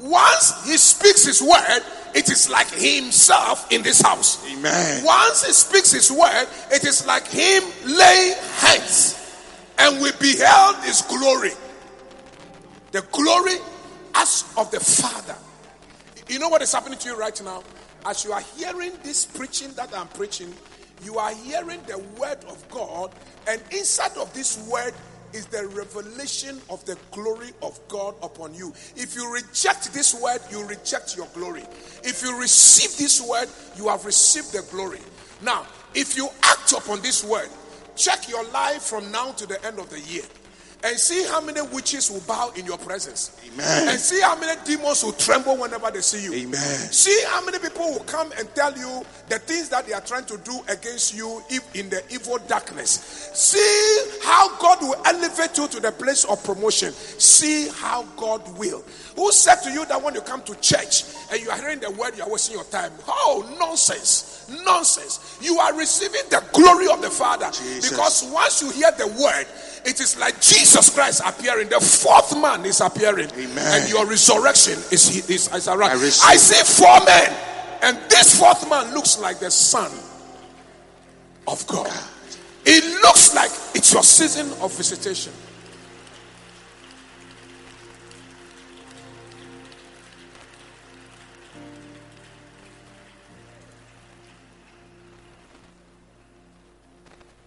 Speaker 2: Once he speaks his word, it is like himself in this house.
Speaker 4: Amen.
Speaker 2: Once he speaks his word, it is like him laying hands. And we beheld his glory. The glory as of the Father. You know what is happening to you right now? As you are hearing this preaching that I'm preaching, you are hearing the word of God, and inside of this word is the revelation of the glory of God upon you. If you reject this word, you reject your glory. If you receive this word, you have received the glory. Now, if you act upon this word, check your life from now to the end of the year and see how many witches will bow in your presence.
Speaker 4: Amen.
Speaker 2: And see how many demons will tremble whenever they see you.
Speaker 4: Amen.
Speaker 2: See how many people will come and tell you the things that they are trying to do against you if- in the evil darkness. See how God will elevate you to the place of promotion. See how God will. Who said to you that when you come to church and you are hearing the word, you are wasting your time? Oh, nonsense. Nonsense. You are receiving the glory of the Father.
Speaker 4: Jesus.
Speaker 2: Because once you hear the word, it is like Jesus Christ appearing. The fourth man is appearing.
Speaker 4: Amen.
Speaker 2: And your resurrection is, is, is around.
Speaker 4: I
Speaker 2: I, see four men. And this fourth man looks like the Son of God. It looks like it's your season of visitation.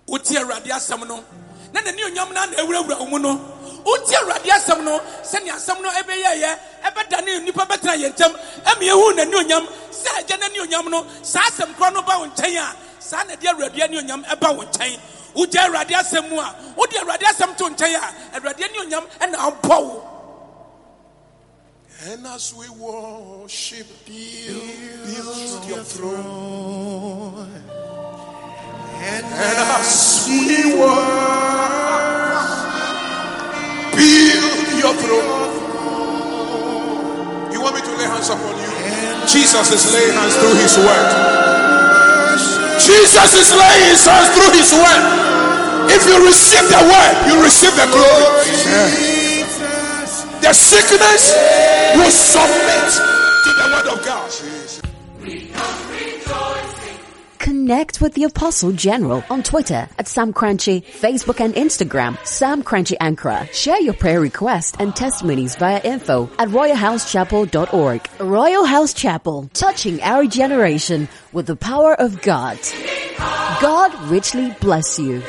Speaker 3: Wotie awurade asɛm no. Na n'ani onyam no na awurawura wo mu no? Wotie awurade asɛm no sɛnea asɛm no ɛbɛyɛyɛ ɛbɛdane nnipa bɛtena yɛ ntam ɛma yɛhu n'ani onyam. Sɛ agya n'ani onyam no saa asɛm korɔ no ba wo nkyɛn a saa na de awurade ani onyam ɛba wo nkyɛn. Wogya awurade asɛm mu a wode awurade asɛm to nkyɛn a awurade ani onyam ɛna abɔ wo.
Speaker 2: And as we worship, build, build your throne. And as we worship, build your throne. You want me to lay hands upon you? Jesus is laying hands through his word. Jesus is laying his hands through his word. If you receive the word, you receive the glory. The sickness will submit to the word of God.
Speaker 1: Connect with the Apostle General on Twitter at Sam Korankye, Facebook and Instagram, Sam Korankye Ankrah. Share your prayer requests and testimonies via info at royalhousechapel.org. Royalhouse Chapel, touching our generation with the power of God. God richly bless you.